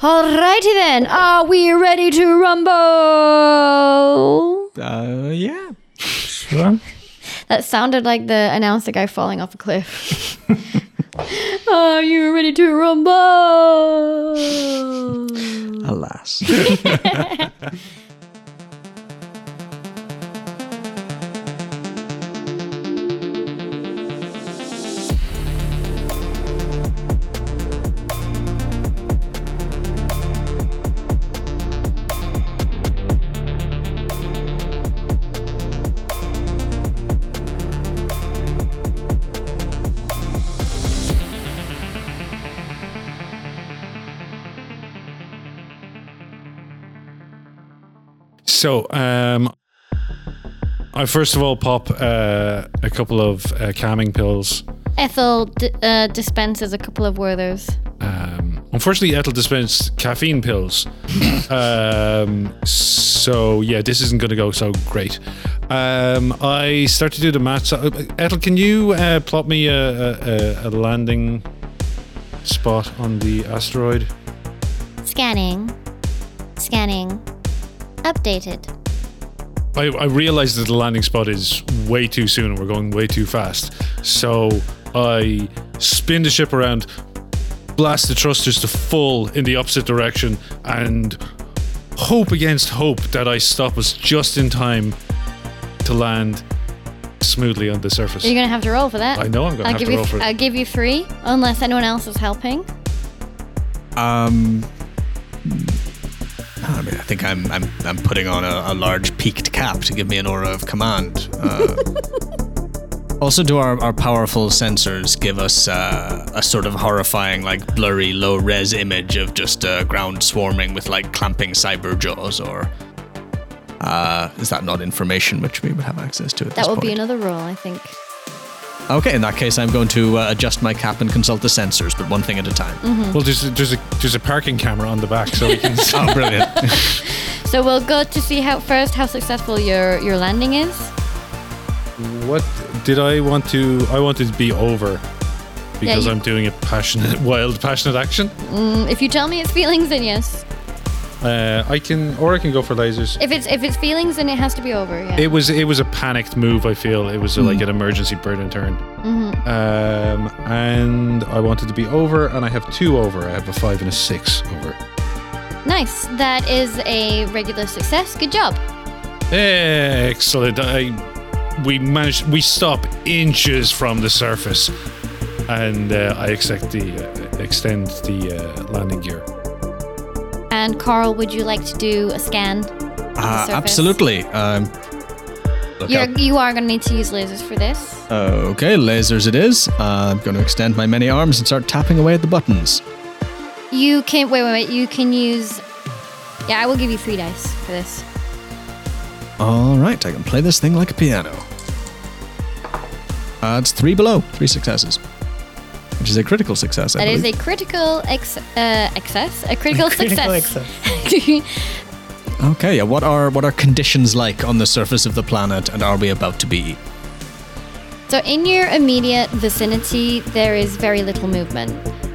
Alrighty then, are we ready to rumble? Uh, yeah. Sure. That sounded like the announcer guy falling off a cliff. are you ready to rumble? Alas. So, um, I first of all pop uh, a couple of uh, calming pills. Ethel d- uh, dispenses a couple of Werthers. Um, unfortunately, Ethel dispensed caffeine pills. um, so yeah, this isn't going to go so great. Um, I start to do the maths. Uh, Ethel, can you uh, plot me a, a, a landing spot on the asteroid? Scanning. Scanning. Updated. I, I realize that the landing spot is way too soon and we're going way too fast. So I spin the ship around, blast the thrusters to full in the opposite direction, and hope against hope that I stop us just in time to land smoothly on the surface. You're gonna have to roll for that. I know I'm gonna I'll have give to you. roll for it. I'll give you three, unless anyone else is helping. Um, I mean, I think I'm I'm I'm putting on a, a large peaked cap to give me an aura of command. Uh, also, do our, our powerful sensors give us uh, a sort of horrifying, like blurry, low res image of just uh, ground swarming with like clamping cyber jaws, or uh, is that not information which we would have access to at That this will point? be another role, I think. Okay, in that case, I'm going to uh, adjust my cap and consult the sensors, but one thing at a time. Mm-hmm. well, there's a, there's a there's a parking camera on the back, so we can. Oh, brilliant! So we'll go to see how first how successful your your landing is. what did I want to? I wanted to be over because you- I'm doing a passionate, wild, passionate action. Mm, if you tell me it's feelings, then yes. Uh, I can, or I can go for lasers. If it's if it's feelings, then it has to be over. Yeah. It was it was a panicked move. I feel it was a, like an emergency burn and turn. Mm-hmm. Um, and I wanted to be over, and I have two over. I have a five and a six over. nice. That is a regular success. Good job. Excellent. I we managed. We stop inches from the surface, and uh, I extend the uh, extend the uh, landing gear. And Coral, would you like to do a scan? Uh, absolutely. Um, You're, out. you are going to need to use lasers for this. Okay, lasers it is. Uh, I'm going to extend my many arms and start tapping away at the buttons. You can wait, wait, wait. You can use. Yeah, I will give you three dice for this. All right, I can play this thing like a piano. Uh, it's three below, three successes, which is a critical success. I That is believe. a critical ex- uh, excess, a critical, Critical success. Okay, yeah. What are what are conditions like on the surface of the planet, and are we about to be? so, in your immediate vicinity, there is very little movement.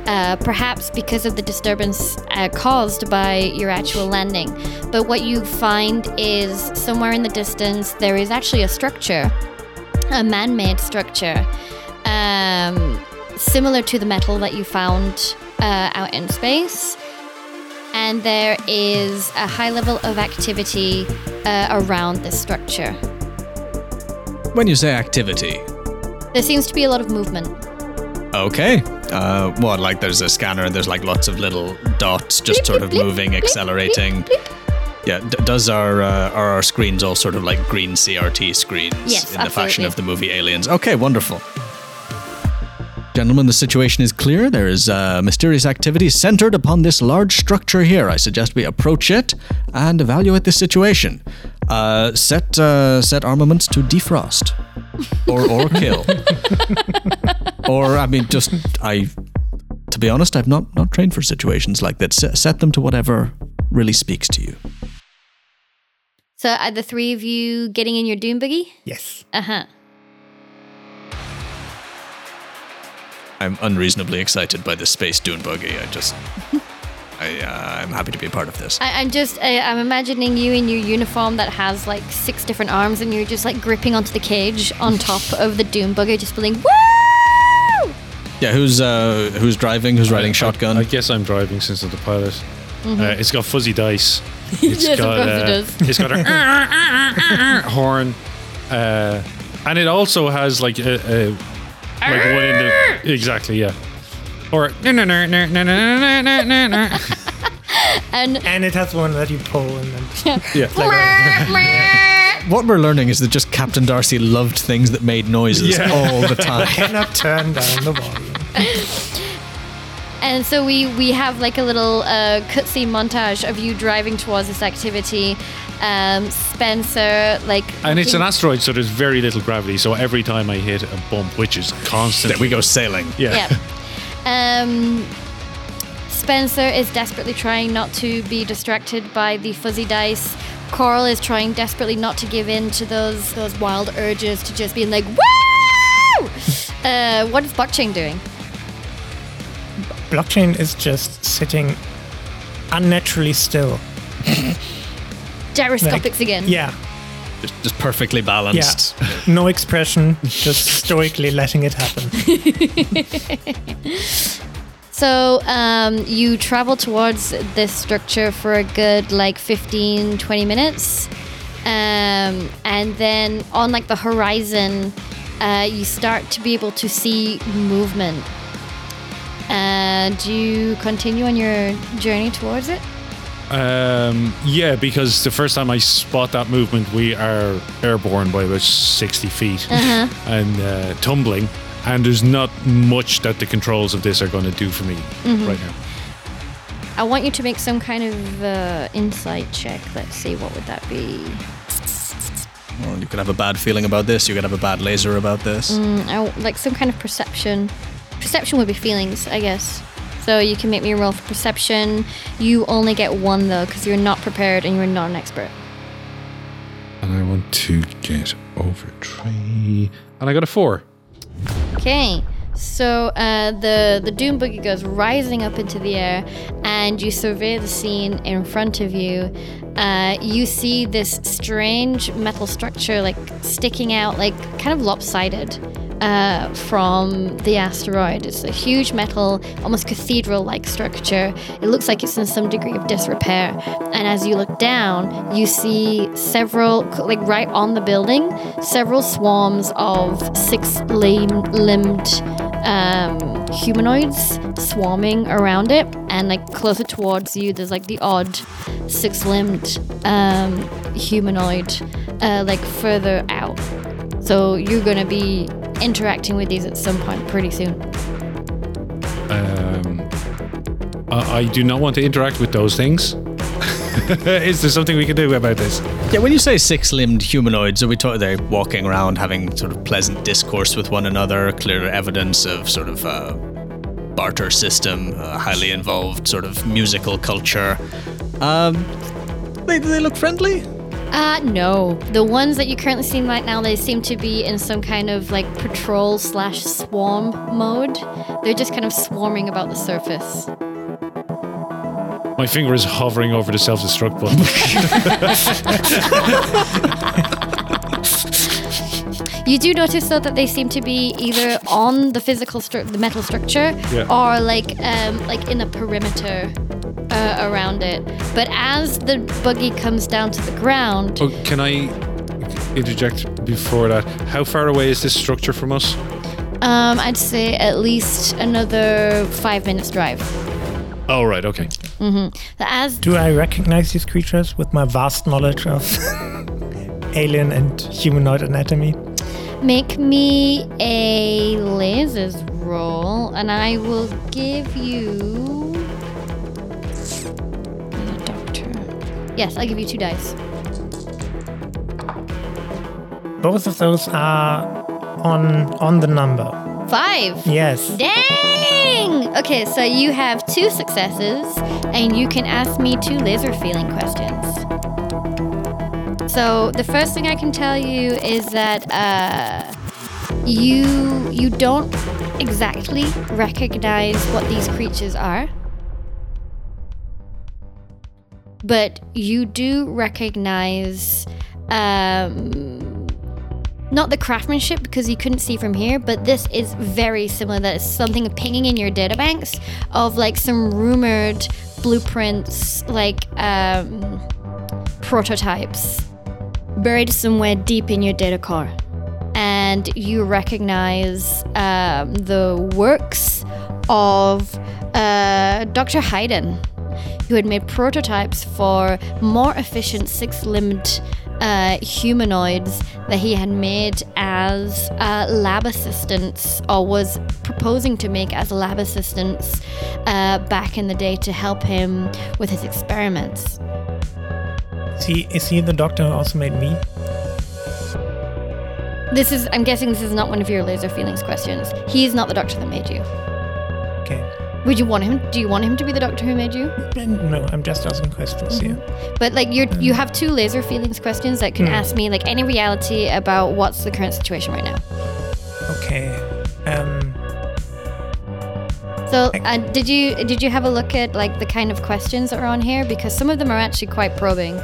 Uh, perhaps because of the disturbance uh, caused by your actual landing. But what you find is somewhere in the distance, there is actually a structure, a man made structure, um, similar to the metal that you found uh, out in space. And there is a high level of activity uh, around this structure. When you say activity, There seems to be a lot of movement. okay. Uh, what like there's a scanner and there's like lots of little dots just sort of moving, accelerating. Yeah, d- does our uh, are our screens all sort of like green CRT screens Yes, in the fashion of the movie Aliens? Okay, wonderful. Gentlemen, the situation is clear. There is uh, mysterious activity centered upon this large structure here. I suggest we approach it and evaluate the situation. Uh, set uh, set armaments to defrost, or or kill, or I mean, just I. To be honest, I've not not trained for situations like that. Set, set them to whatever really speaks to you. So, are the three of you getting in your Doom buggy? Yes. Uh huh. I'm unreasonably excited by the space dune buggy. I just, I, uh, I'm happy to be a part of this. I, I'm just, I, I'm imagining you in your uniform that has like six different arms, and you're just like gripping onto the cage on top of the Doom bugger, just feeling woo! Yeah, who's uh, who's driving? Who's riding shotgun? I, I guess I'm driving since I'm the pilot. Uh, it's got fuzzy dice. It's Yes, of got, course it uh, does. It's got a horn, uh, and it also has like a, a like one in the exactly yeah, or no no no no no no no no no no. And And it has one that you pull and then yeah. what we're learning is that just Captain Darcy loved things that made noises Yeah. all the time. cannot turn down the volume. And so we we have like a little uh, cutscene montage of you driving towards this activity. Um, Spencer, like, And it's an asteroid, so there's very little gravity. So every time I hit a bump, which is constant, we go sailing. yeah. yeah. Um, Spencer is desperately trying not to be distracted by the fuzzy dice. Coral is trying desperately not to give in to those those wild urges to just being like, woo! uh, what is blockchain doing? Blockchain is just sitting unnaturally still. Gyroscopics again. Yeah, Just, just perfectly yeah. balanced. No expression, just stoically letting it happen. So um, you travel towards this structure for a good like 15, 20 minutes. Um, and then on like the horizon, uh, you start to be able to see movement. Uh, do you continue on your journey towards it? Um, yeah, because the first time I spot that movement, we are airborne by about 60 feet and uh, tumbling. And there's not much that the controls of this are going to do for me right now. I want you to make some kind of uh, insight check. Let's see, what would that be? Well, you could have a bad feeling about this. You could have a bad laser about this. Mm, I, like some kind of perception. Perception would be feelings, I guess. So you can make me roll for perception. You only get one though, because you're not prepared and you're not an expert. And I want to get over three. And I got a four. Okay. So uh, the the doom boogie goes rising up into the air, and you survey the scene in front of you. Uh, you see this strange metal structure, like sticking out, like kind of lopsided uh, from the asteroid. It's a huge metal, almost cathedral-like structure. It looks like it's in some degree of disrepair. And as you look down, you see several, like right on the building, several swarms of six-limbed um, humanoids swarming around it, and like closer towards you, there's like the odd six-limbed um, humanoid, uh, like further out. So you're gonna be interacting with these at some point pretty soon. Um, I, I do not want to interact with those things. Is there something we can do about this? Yeah, when you say six-limbed humanoids, are we talking they're walking around having sort of pleasant discourse with one another, clear evidence of sort of uh, barter system, uh, highly involved sort of musical culture? Um, they, they look friendly. Uh, no. The ones that you're currently seeing right now, they seem to be in some kind of like patrol slash swarm mode. They're just kind of swarming about the surface. My finger is hovering over the self destruct button. You do notice though that they seem to be either on the physical stru- the metal structure, Yeah. or like um, like in a perimeter uh, around it. But as the buggy comes down to the ground, oh, can I interject before that? How far away is this structure from us? um, I'd say at least another five minutes drive. Oh, right, okay. As Do I recognize these creatures with my vast knowledge of alien and humanoid anatomy? Make me a lasers roll, and I will give you. Yes, I'll give you two dice. Both of those are on on the number. Five. Yes. Dang! Okay, so you have two successes, and you can ask me two laser feeling questions. So the first thing I can tell you is that uh, you you don't exactly recognize what these creatures are. But you do recognize um, not the craftsmanship because you couldn't see from here, but this is very similar. That is something pinging in your databanks of like some rumored blueprints, like um, prototypes buried somewhere deep in your data core. And you recognize um, the works of uh, Dr. Hayden, who had made prototypes for more efficient six limbed uh, humanoids that he had made as uh, lab assistants or was proposing to make as lab assistants uh, back in the day to help him with his experiments. Is he, is he the doctor who also made me? This is, I'm guessing this is not one of your laser feelings questions. He's not the doctor that made you. Okay. Would you want him? Do you want him to be the doctor who made you? No, I'm just asking questions here. But like you, you have two laser feelings questions that can Hmm. ask me like any reality about what's the current situation right now. Okay. Um, So, uh, did you did you have a look at like the kind of questions that are on here? Because some of them are actually quite probing.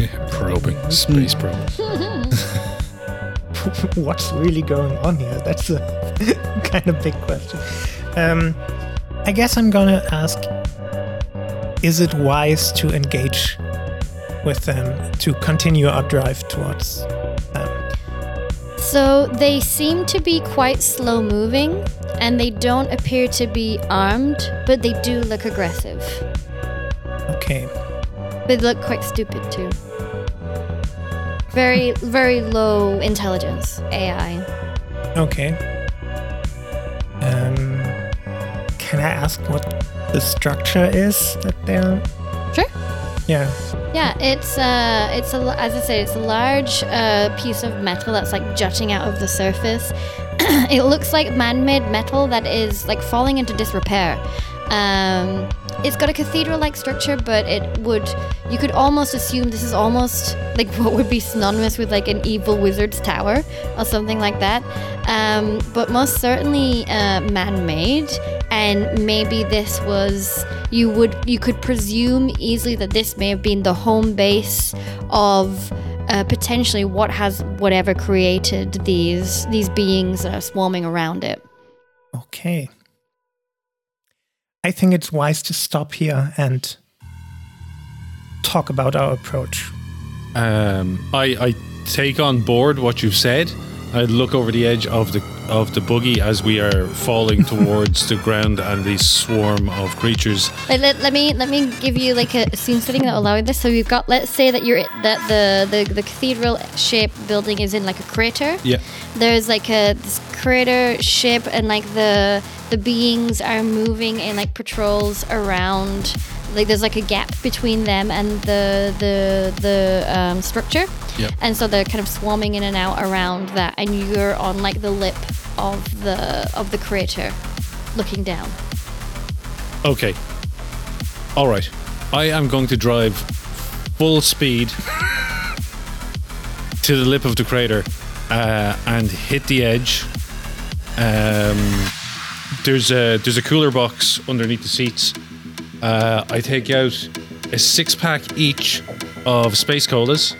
Yeah, probing, space probing. what's really going on here? That's a kind of big question. Um, I guess I'm gonna ask: Is it wise to engage with them to continue our drive towards them? So they seem to be quite slow moving, and they don't appear to be armed, but they do look aggressive. Okay. They look quite stupid too. Very very low intelligence AI. Okay. Can I ask what the structure is that they're? Sure. Yeah. Yeah, it's uh, it's a as I said, it's a large uh, piece of metal that's like jutting out of the surface. it looks like man-made metal that is like falling into disrepair. Um, it's got a cathedral-like structure, but it would you could almost assume this is almost like what would be synonymous with like an evil wizard's tower or something like that. Um, but most certainly uh, man-made, and maybe this was you would you could presume easily that this may have been the home base of uh, potentially what has whatever created these these beings that are swarming around it. Okay. I think it's wise to stop here and talk about our approach. Um, I, I take on board what you've said. I look over the edge of the of the buggy as we are falling towards the ground and this swarm of creatures. Let, let, let me let me give you like a scene setting that will allow this. So we've got let's say that you're that the the, the cathedral shaped building is in like a crater. Yeah. There's like a this crater ship and like the the beings are moving in like patrols around. Like there's like a gap between them and the the the um, structure. Yep. And so they're kind of swarming in and out around that, and you're on like the lip of the of the crater, looking down. Okay. All right. I am going to drive full speed to the lip of the crater uh, and hit the edge. Um, there's a there's a cooler box underneath the seats. Uh, I take out a six pack each of space colas.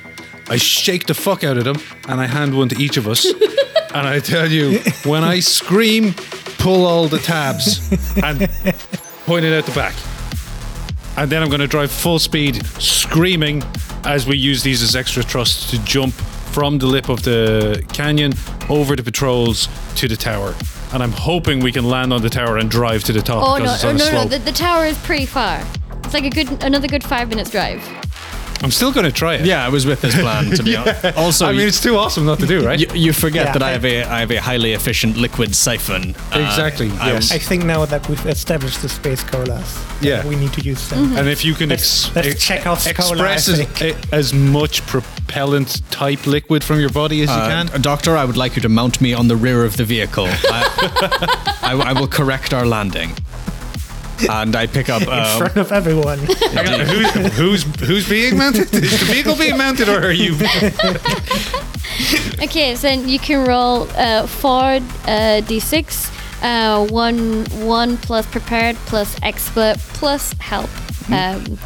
I shake the fuck out of them and I hand one to each of us. and I tell you, when I scream, pull all the tabs and point it out the back. And then I'm going to drive full speed, screaming as we use these as extra thrusts to jump from the lip of the canyon over the patrols to the tower. And I'm hoping we can land on the tower and drive to the top Oh no, because it's oh, on a no, no, slope. the, the tower is pretty far. It's like a good another good five minutes drive. I'm still going to try it. Yeah, I was with this plan to be honest. Also, I mean, it's too awesome not to do, right? you, you forget Yeah, that I I- have a I have a highly efficient liquid siphon. Uh, Exactly, I- yes. I think now that we've established the space colas, Yeah. we need to use them. And if you can Let's- ex- let's ex- check out express I as, as much propellant type liquid from your body as you Uh, can. Doctor, I would like you to mount me on the rear of the vehicle. I, I, I will correct our landing. And I pick up. In Uh, front of everyone. Who- who's who's being mounted? Is the vehicle being mounted, or are you? Okay, so then you can roll uh, four uh, d6, uh, one one plus prepared plus expert plus help. Um,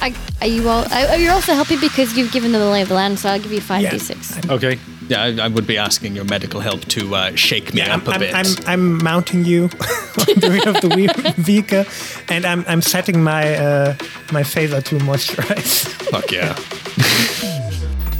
I, are you all? Are you're also helping because you've given them the lay of the land, so I'll give you five Yeah. d six. Okay. Yeah, I, I would be asking your medical help to uh, shake me Yeah, up I'm, a I'm, bit. I'm, I'm mounting you on the rear of the we- vehicle, and I'm, I'm setting my uh, my phaser to moisturize. Fuck yeah.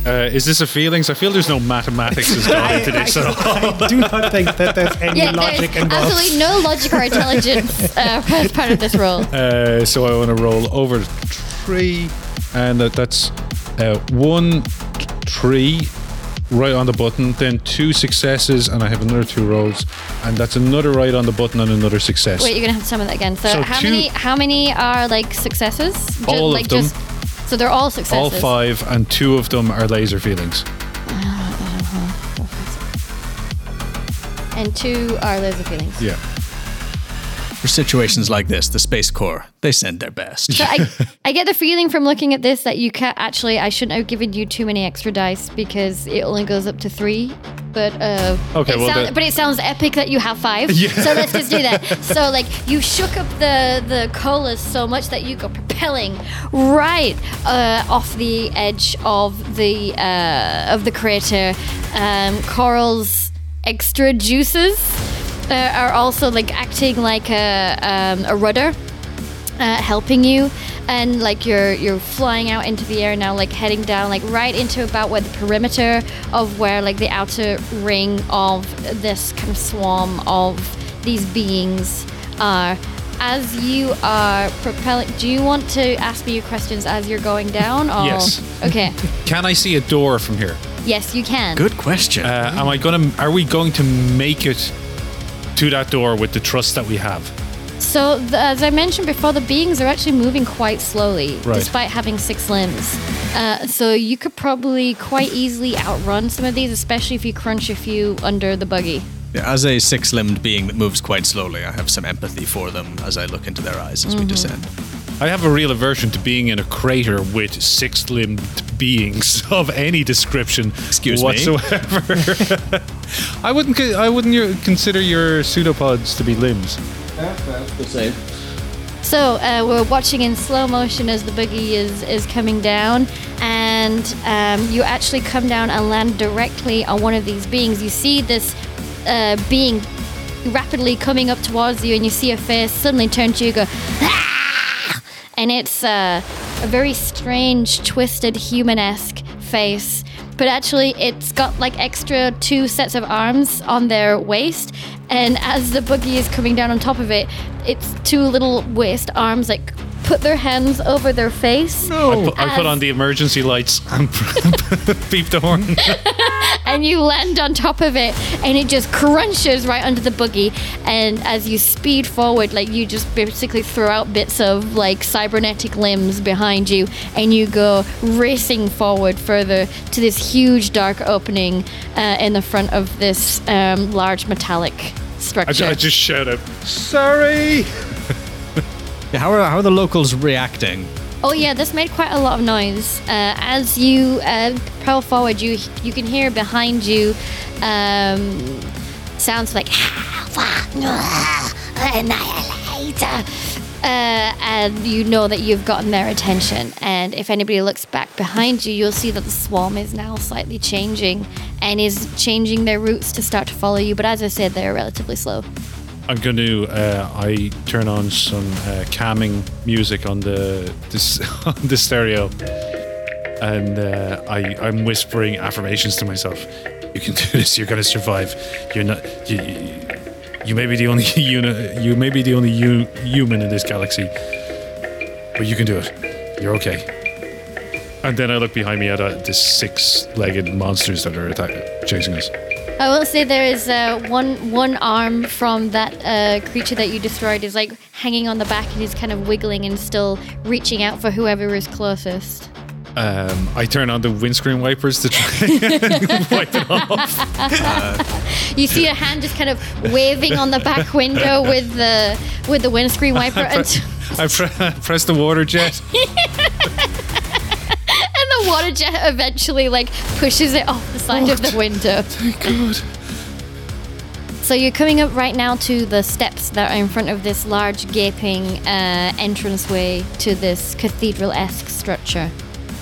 Uh, is this a feelings? I feel there's no mathematics has gone into this at all. I do not think that there's any Yeah, logic there's involved. absolutely no logic or intelligence uh, as part of this role. Uh, so I want to roll over three, and that, that's uh, one three right on the button, then two successes, and I have another two rolls, and that's another right on the button and another success. Wait, you're gonna have to tell me that again. So, So how two- many? How many are like successes? Ju- All of like them. so they're all successes. All five, and two of them are laser feelings. Uh, uh, uh, and two are laser feelings. Yeah. For situations like this, the Space Corps, they send their best. So I, I get the feeling from looking at this that you can't actually. I shouldn't have given you too many extra dice because it only goes up to three. But uh, Okay, it well, sound- that- but it sounds epic that you have five. Yeah. So let's just do that. So like you shook up the the colas so much that you go propelling right uh, off the edge of the uh, of the crater. Um, Coral's extra juices uh, are also like acting like a um, a rudder uh, helping you and like you're you're flying out into the air now like heading down like right into about where the perimeter of where like the outer ring of this kind of swarm of these beings are as you are propelling do you want to ask me your questions as you're going down or Yes. okay Can I see a door from here? yes you can Good question. Uh, am I gonna? Are we going to make it to that door with the trust that we have? So, the, as I mentioned before, the beings are actually moving quite slowly, Right. despite having six limbs. Uh, so, you could probably quite easily outrun some of these, especially if you crunch a few under the buggy. Yeah, As a six limbed being that moves quite slowly, I have some empathy for them as I look into their eyes as we descend. I have a real aversion to being in a crater with six-limbed beings of any description Excuse me? I wouldn't. I wouldn't consider your pseudopods to be limbs. So, uh, we're watching in slow motion as the buggy is, is coming down, and um, you actually come down and land directly on one of these beings. You see this uh, being rapidly coming up towards you, and you see a face suddenly turn to you, go, "Ah!" and it's uh, a very strange, twisted, human-esque face. But actually, it's got like extra two sets of arms on their waist, and as the buggy is coming down on top of it, it's two little waist arms like put their hands over their face. I put, I put on the emergency lights and beep the horn. and you land on top of it and it just crunches right under the buggy and as you speed forward like you just basically throw out bits of like cybernetic limbs behind you and you go racing forward further to this huge dark opening uh, in the front of this um, large metallic I, structure I just shout out, "Sorry!" Yeah, how, are, how are the locals reacting? Oh yeah, this made quite a lot of noise. Uh, as you uh, propel forward, you you can hear behind you um, sounds like annihilator, uh, and you know that you've gotten their attention. And if anybody looks back behind you, you'll see that the swarm is now slightly changing and is changing their routes to start to follow you. But as I said, they're relatively slow. I'm going to. Uh, I turn on some uh, calming music on the this on the stereo, and uh, I I'm whispering affirmations to myself. You can do this. You're going to survive. You're not. You, you, may be the only uni, You may be the only u- human in this galaxy, but you can do it. You're okay. And then I look behind me at uh, the six-legged monsters that are attack- chasing us. I will say there is uh, one one arm from that uh, creature that you destroyed is like hanging on the back and is kind of wiggling and still reaching out for whoever is closest. Um, I turn on the windscreen wipers to try and wipe it off. You see a hand just kind of waving on the back window with the with the windscreen wiper, and, I pre- press the water jet. And the water jet eventually like pushes it off the side of the window. Good. So So you're coming up right now to the steps that are in front of this large gaping uh, entranceway to this cathedral-esque structure.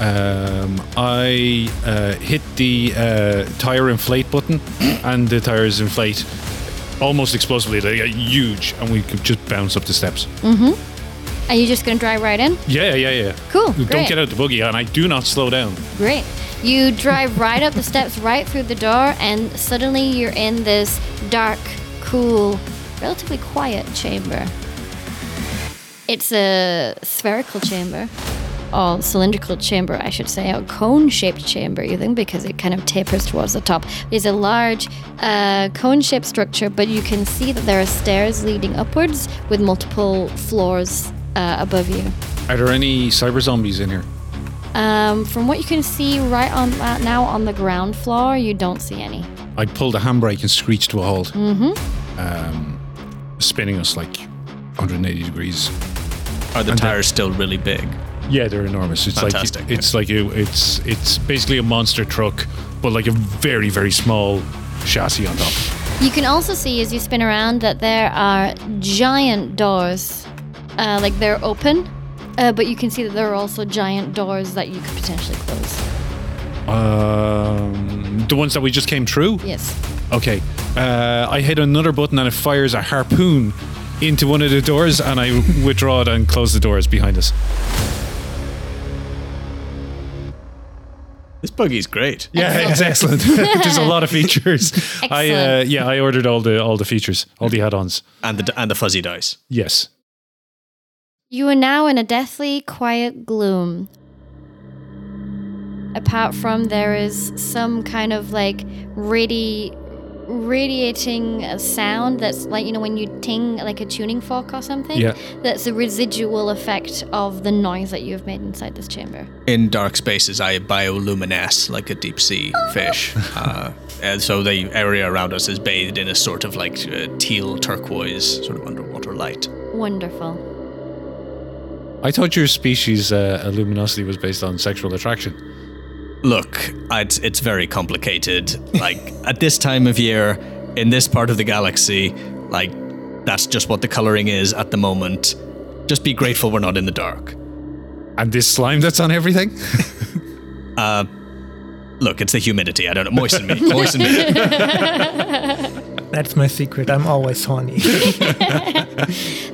Um, I uh, hit the uh, tire inflate button, and the tires inflate almost explosively. They get huge, and we could just bounce up the steps. Are you just going to drive right in? Yeah, yeah, yeah. Cool, Great. Don't get out the buggy, and I do not slow down. Great. You drive right up the steps, right through the door, and suddenly you're in this dark, cool, relatively quiet chamber. It's a spherical chamber, or cylindrical chamber, I should say, a cone-shaped chamber, even because it kind of tapers towards the top. It's a large uh, cone-shaped structure, but you can see that there are stairs leading upwards with multiple floors uh, above you. Are there any cyber zombies in here? Um, from what you can see right on uh, now on the ground floor, you don't see any. I pulled the handbrake and screeched to a halt. Mm-hmm. Um, spinning us like 180 degrees. Are the tires still really big? Yeah, they're enormous. It's Fantastic, like it's like a, it's it's basically a monster truck, but like a very very small chassis on top. You can also see as you spin around that there are giant doors, uh, like they're open, uh, but you can see that there are also giant doors that you could potentially close. Um, the ones that we just came through. Yes. Okay. Uh, I hit another button and it fires a harpoon into one of the doors, and I withdraw it and close the doors behind us. This buggy's great. Yeah, it's excellent. There's a lot of features. I uh, Excellent. yeah, I ordered all the all the features, all the add-ons. And the and the fuzzy dice. Yes. You are now in a deathly quiet gloom. Apart from there is some kind of like radi- radiating uh, sound that's like you know when you ting like a tuning fork or something. Yeah. That's a residual effect of the noise that you have made inside this chamber. In dark spaces, I bioluminesce like a deep sea fish. Uh, and so the area around us is bathed in a sort of like uh, teal turquoise sort of underwater light. Wonderful. I thought your species uh, luminosity was based on sexual attraction. Look, it's, it's very complicated. Like, at this time of year, in this part of the galaxy, like, that's just what the coloring is at the moment. Just be grateful we're not in the dark. And this slime that's on everything? uh, Look, it's the humidity. I don't know. Moisten me. Moisten me. That's my secret. I'm always horny.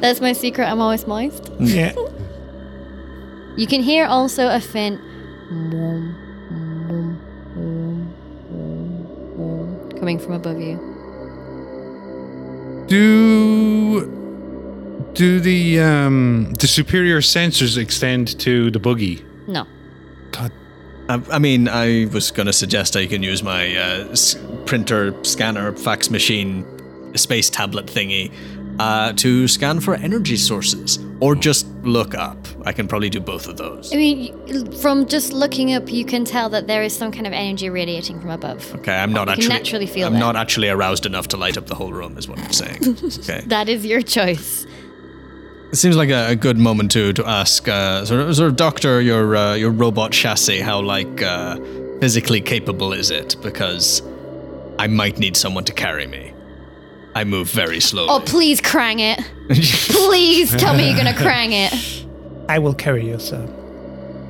That's my secret. I'm always moist. yeah. You can hear also a faint coming from above you. Do do the um the superior sensors extend to the buggy? No. God, I, I mean, I was going to suggest I can use my uh, s- printer, scanner, fax machine, space tablet thingy uh, to scan for energy sources or just look up. I can probably do both of those. I mean, from just looking up, you can tell that there is some kind of energy radiating from above. Okay, I'm not You can actually. naturally feel I'm that. not actually aroused enough to light up the whole room, is what I'm saying. okay. That is your choice. It seems like a, a good moment to to ask, uh, sort of, sort of, doctor, your uh, your robot chassis. How like uh, physically capable is it? Because I might need someone to carry me. I move very slowly. Oh, please crang it. Please tell me you're gonna crang it. I will carry you, sir.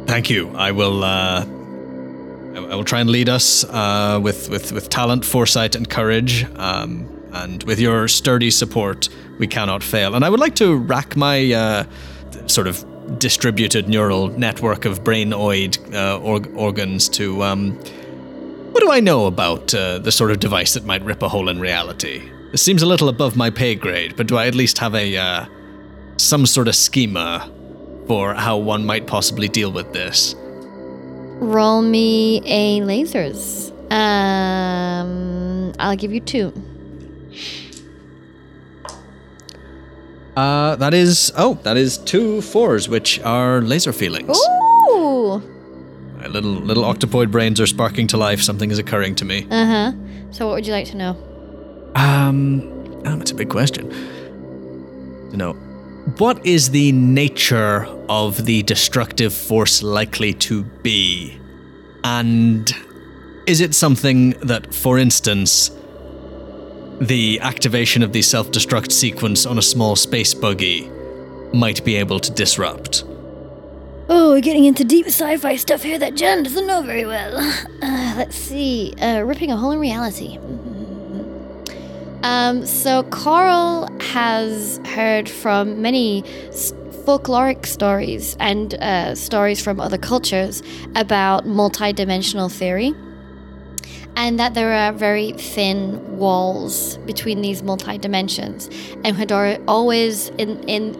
Thank you. I will. Uh, I I will try and lead us uh, with, with with talent, foresight, and courage. Um, and with your sturdy support, we cannot fail. And I would like to rack my uh, sort of distributed neural network of brainoid uh, org- organs to. Um, what do I know about uh, the sort of device that might rip a hole in reality? This seems a little above my pay grade, but do I at least have a uh, some sort of schema for how one might possibly deal with this? Roll me a lasers. Um, I'll give you two. Uh, that is oh, that is two fours, which are laser feelings. Ooh. My little little octopoid brains are sparking to life. Something is occurring to me. Uh huh. So, what would you like to know? Um, um, it's a big question. To know, what is the nature of the destructive force likely to be, and is it something that, for instance, the activation of the self destruct sequence on a small space buggy might be able to disrupt. Oh, we're getting into deep sci-fi stuff here that Jan doesn't know very well. Uh, let's see. Uh, ripping a hole in reality. Um, so Coral has heard from many folkloric stories and uh, stories from other cultures about multidimensional theory, and that there are very thin walls between these multi dimensions, and al- always in in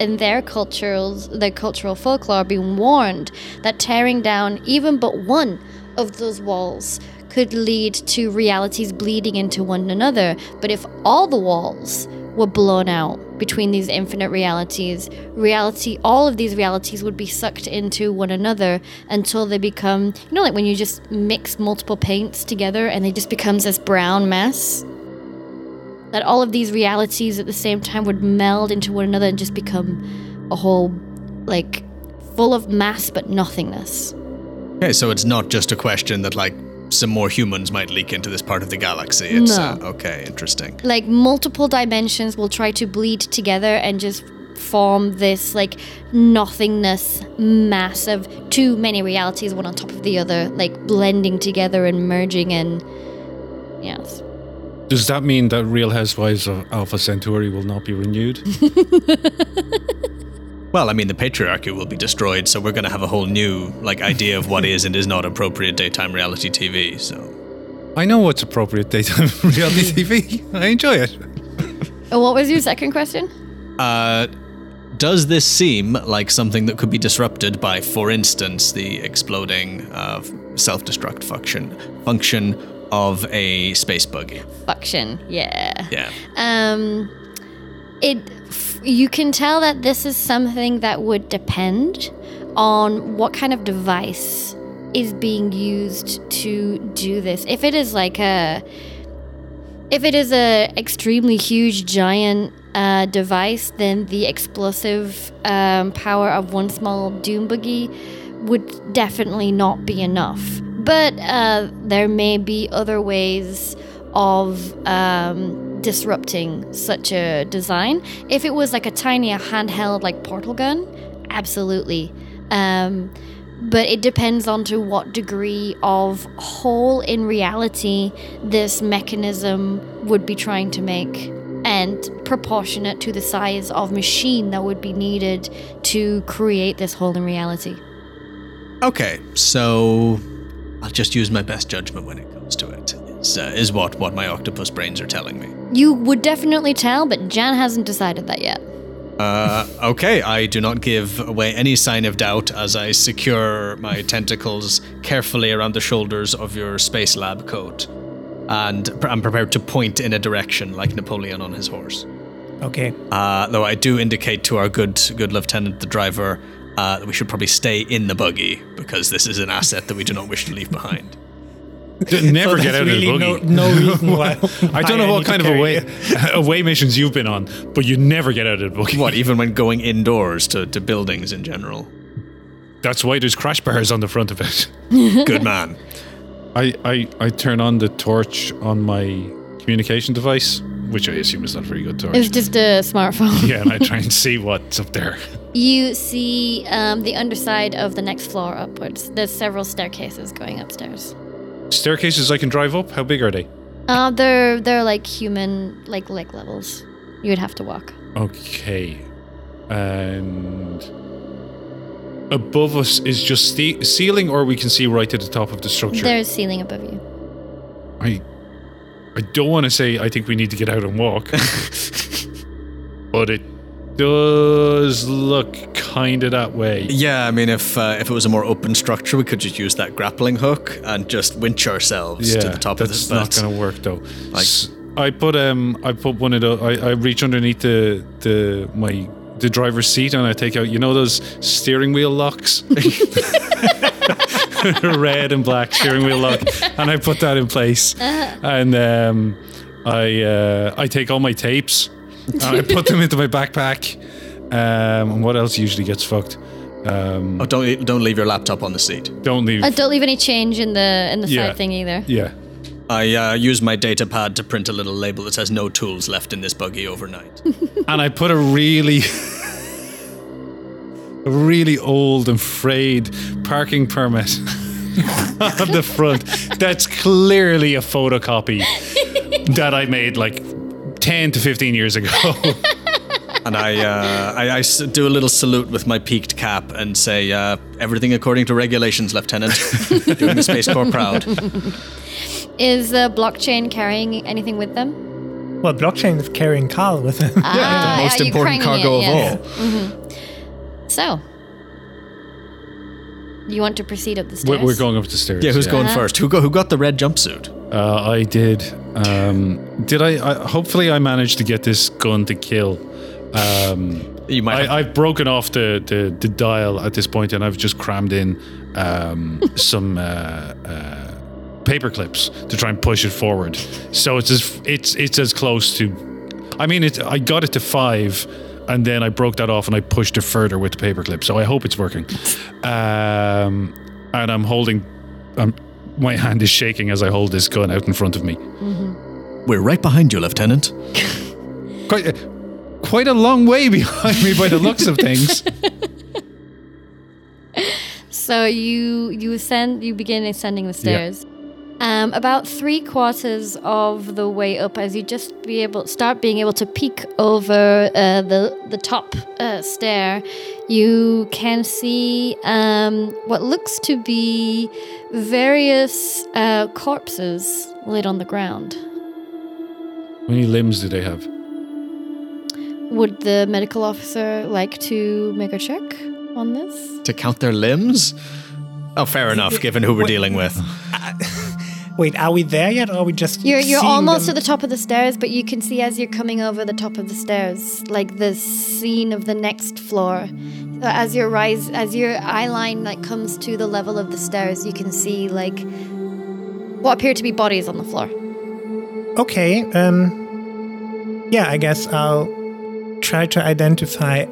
in their cultures, their cultural folklore, been warned that tearing down even but one of those walls could lead to realities bleeding into one another. But if all the walls were blown out between these infinite realities, reality, all of these realities would be sucked into one another until they become, you know, like when you just mix multiple paints together and they just becomes this brown mess. That all of these realities at the same time would meld into one another and just become a whole, like, full of mass but nothingness. Okay, so it's not just a question that like some more humans might leak into this part of the galaxy. It's No. uh, okay, interesting. like multiple dimensions will try to bleed together and just form this like nothingness mass of too many realities one on top of the other like blending together and merging and yes Does that mean that Real Housewives of Alpha Centauri will not be renewed? Well, I mean, the patriarchy will be destroyed, so we're going to have a whole new like idea of what is and is not appropriate daytime reality TV. So, I know what's appropriate daytime reality TV. I enjoy it. Uh, what was your second question uh, does this seem like something that could be disrupted by, for instance, the exploding uh, self-destruct function function of a space buggy? function yeah Yeah. um it f- you can tell that this is something that would depend on what kind of device is being used to do this. If it is like a if it is a extremely huge giant uh, device then the explosive um, power of one small doom buggy would definitely not be enough. But uh, there may be other ways of um, disrupting such a design. If it was like a tiny handheld like portal gun, absolutely. Um, but it depends on to what degree of hole in reality this mechanism would be trying to make and proportionate to the size of machine that would be needed to create this hole in reality. Okay, so I'll just use my best judgment when it comes to it. Is, uh, is what what my octopus brains are telling me. You would definitely tell, but Jan hasn't decided that yet. Uh, okay, I do not give away any sign of doubt as I secure my tentacles carefully around the shoulders of your space lab coat, and pr- I'm prepared to point in a direction like Napoleon on his horse. Okay. Uh, though I do indicate to our good good lieutenant, the driver, uh, that we should probably stay in the buggy because this is an asset that we do not wish to leave behind. Never So get out really of the buggy. No, no reason why. I don't why know what kind of away away missions you've been on, but you never get out of the buggy. What, even when going indoors to, to buildings in general? That's why there's crash bars on the front of it. Good man. I, I, I turn on the torch on my communication device, which I assume is not a very good torch. It's just a smartphone. yeah, and I try and see what's up there. You see um, the underside of the next floor upwards. There's several staircases going upstairs. Staircases I can drive up. How big are they? Uh, they're they're like human like leg levels. You would have to walk. Okay, and above us is just the ceiling, or we can see right to the top of the structure. There's ceiling above you. I I don't want to say I think we need to get out and walk, but it does look kind of that way. Yeah, I mean, if uh, if it was a more open structure, we could just use that grappling hook and just winch ourselves yeah, to the top of the spectacle. that's not going to work though. Like- S- I put um I put one of the I, I reach underneath the the my the driver's seat and I take out you know those steering wheel locks. Red and black steering wheel lock, and I put that in place, and um, I uh, I take all my tapes, and I put them into my backpack. Um, and what else usually gets fucked? Um, Oh, don't don't leave your laptop on the seat. don't leave. Uh, don't leave any change in the in the Yeah. side thing either. yeah, I uh, use my data pad to print a little label that says no tools left in this buggy overnight. and I put a really, a really old and frayed parking permit on the front. That's clearly a photocopy that I made like ten to fifteen years ago. and I, uh, I, I s- do a little salute with my peaked cap and say, uh, everything according to regulations, Lieutenant. Doing the Space Corps proud. Is the blockchain carrying anything with them? Well, blockchain is carrying Carl with him. Ah, the most important cargo it? of Yes. all. So, you want to proceed up the stairs? we're, we're going up the stairs. Yeah, who's going first? Who, go, who got the red jumpsuit? Uh, I did. Um, did I, I? Hopefully, I managed to get this gun to kill. Um, You might. have- I, I've broken off the, the, the dial at this point, and I've just crammed in um, some uh, uh, paper clips to try and push it forward. So it's as it's it's as close to. I mean, it. I got it to five, and then I broke that off and I pushed it further with the paper clip. So I hope it's working. Um, and I'm holding. Um, my hand is shaking as I hold this gun out in front of me. We're right behind you, Lieutenant. Quite, a- quite a long way behind me by the looks of things. So you you ascend, you begin ascending the stairs. Um, about three quarters of the way up, as you just be able start being able to peek over uh, the the top uh, stair, you can see um, what looks to be various uh, corpses laid on the ground. How many limbs do they have? Would the medical officer like to make a check on this? To count their limbs? Oh, fair enough, given who we're dealing with. Wait, are we there yet, or are we just? You're you're almost them? at the top of the stairs, but you can see as you're coming over the top of the stairs, like the scene of the next floor. As your rise, as your eye line like comes to the level of the stairs, you can see like what appear to be bodies on the floor. Okay. Um. Yeah, I guess I'll try to identify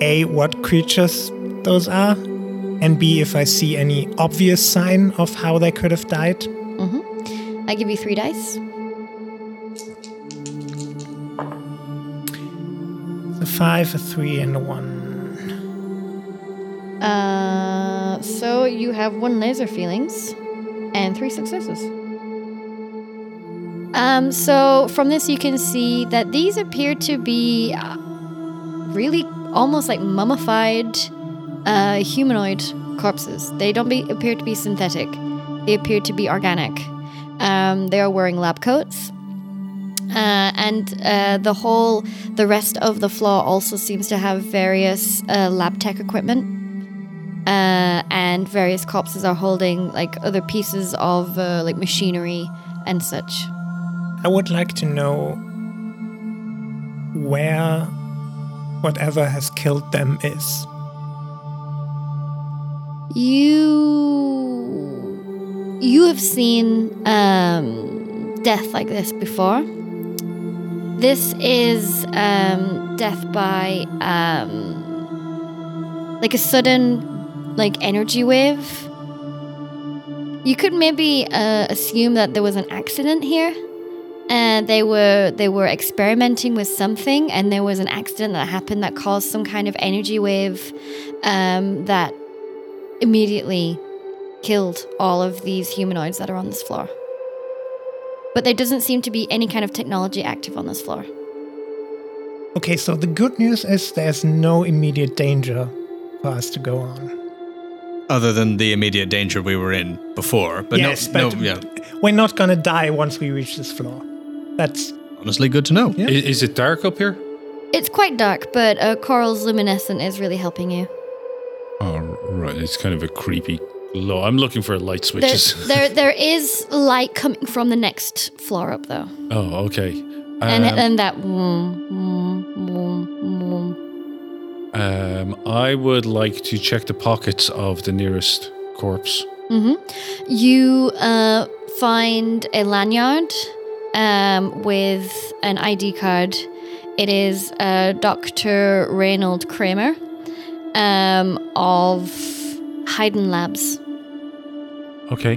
a what creatures those are, and b if I see any obvious sign of how they could have died. I give you three dice. A five, a three, and a one. Uh, so you have one laser feelings and three successes. Um, so from this you can see that these appear to be uh, really almost like mummified uh, humanoid corpses. They don't be, appear to be synthetic. They appear to be organic. Um, they are wearing lab coats. Uh, and uh, the whole, the rest of the floor also seems to have various uh, lab tech equipment uh, and various corpses are holding like other pieces of uh, like machinery and such. I would like to know where whatever has killed them is. You you have seen um, death like this before. This is um, death by um, like a sudden like energy wave. You could maybe uh, assume that there was an accident here. And they were they were experimenting with something, and there was an accident that happened that caused some kind of energy wave um, that immediately killed all of these humanoids that are on this floor. But there doesn't seem to be any kind of technology active on this floor. Okay, so the good news is there's no immediate danger for us to go on. Other than the immediate danger we were in before. But yes, no, but no, yeah. we're not gonna die once we reach this floor. That's Honestly, good to know. Yeah. I- Is, it dark up here? It's quite dark, but uh, Coral's luminescent is really helping you. Oh, right. It's kind of a creepy glow. I'm looking for light There, switches. there, there is light coming from the next floor up, though, oh, okay. and Um, and that. vroom, vroom, vroom, vroom. um, I would like to check the pockets of the nearest corpse. Mm-hmm. You uh, find a lanyard um, with an ID card. It is uh, Dr. Reynold Kramer um, of Hayden Labs. Okay.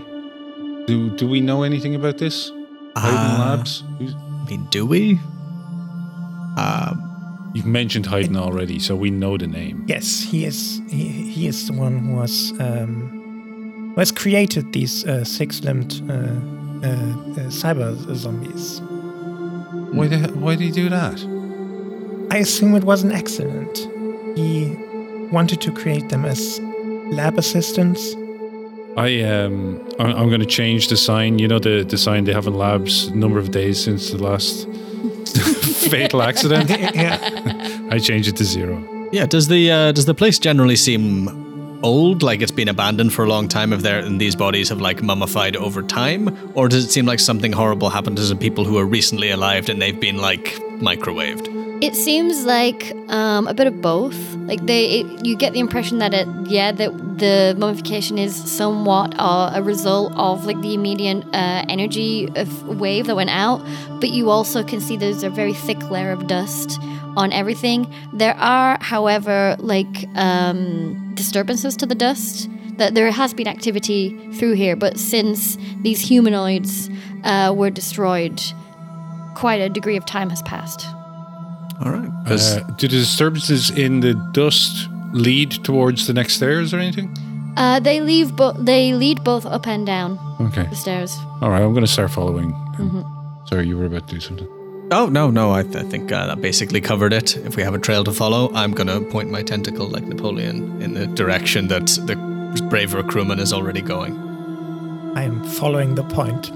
Do do we know anything about this? Hayden Labs. Who's- I mean, do we? Um, You've mentioned Hayden already, so we know the name. Yes, he is. He, he is the one who was um, who has created these uh, six-limbed uh, uh, uh, cyber zombies. Why the, why did he do that? I assume it was an accident. He wanted to create them as lab assistants. I um I'm, I'm going to change the sign. You know the the sign they have in labs. Number of days since the last fatal accident. yeah, I change it to zero. yeah. Does the uh, does the place generally seem old, like it's been abandoned for a long time? If there and these bodies have like mummified over time, or does it seem like something horrible happened to some people who are recently alive and they've been like microwaved? It seems like um, a bit of both. Like they, it, you get the impression that it, yeah, that the mummification is somewhat uh, a result of like the immediate uh, energy of wave that went out, but you also can see there's a very thick layer of dust on everything. There are, however, like um, disturbances to the dust. That there has been activity through here, but since these humanoids uh, were destroyed, quite a degree of time has passed. All right. 'Cause- Uh, do the disturbances in the dust lead towards the next stairs or anything? Uh, they leave, bo- they lead both up and down Okay. the stairs. All right. I'm going to start following. Sorry, you were about to do something. Oh no, no! I, th- I think uh, that basically covered it. If we have a trail to follow, I'm gonna point my tentacle like Napoleon in the direction that the braver crewman is already going. I am following the point.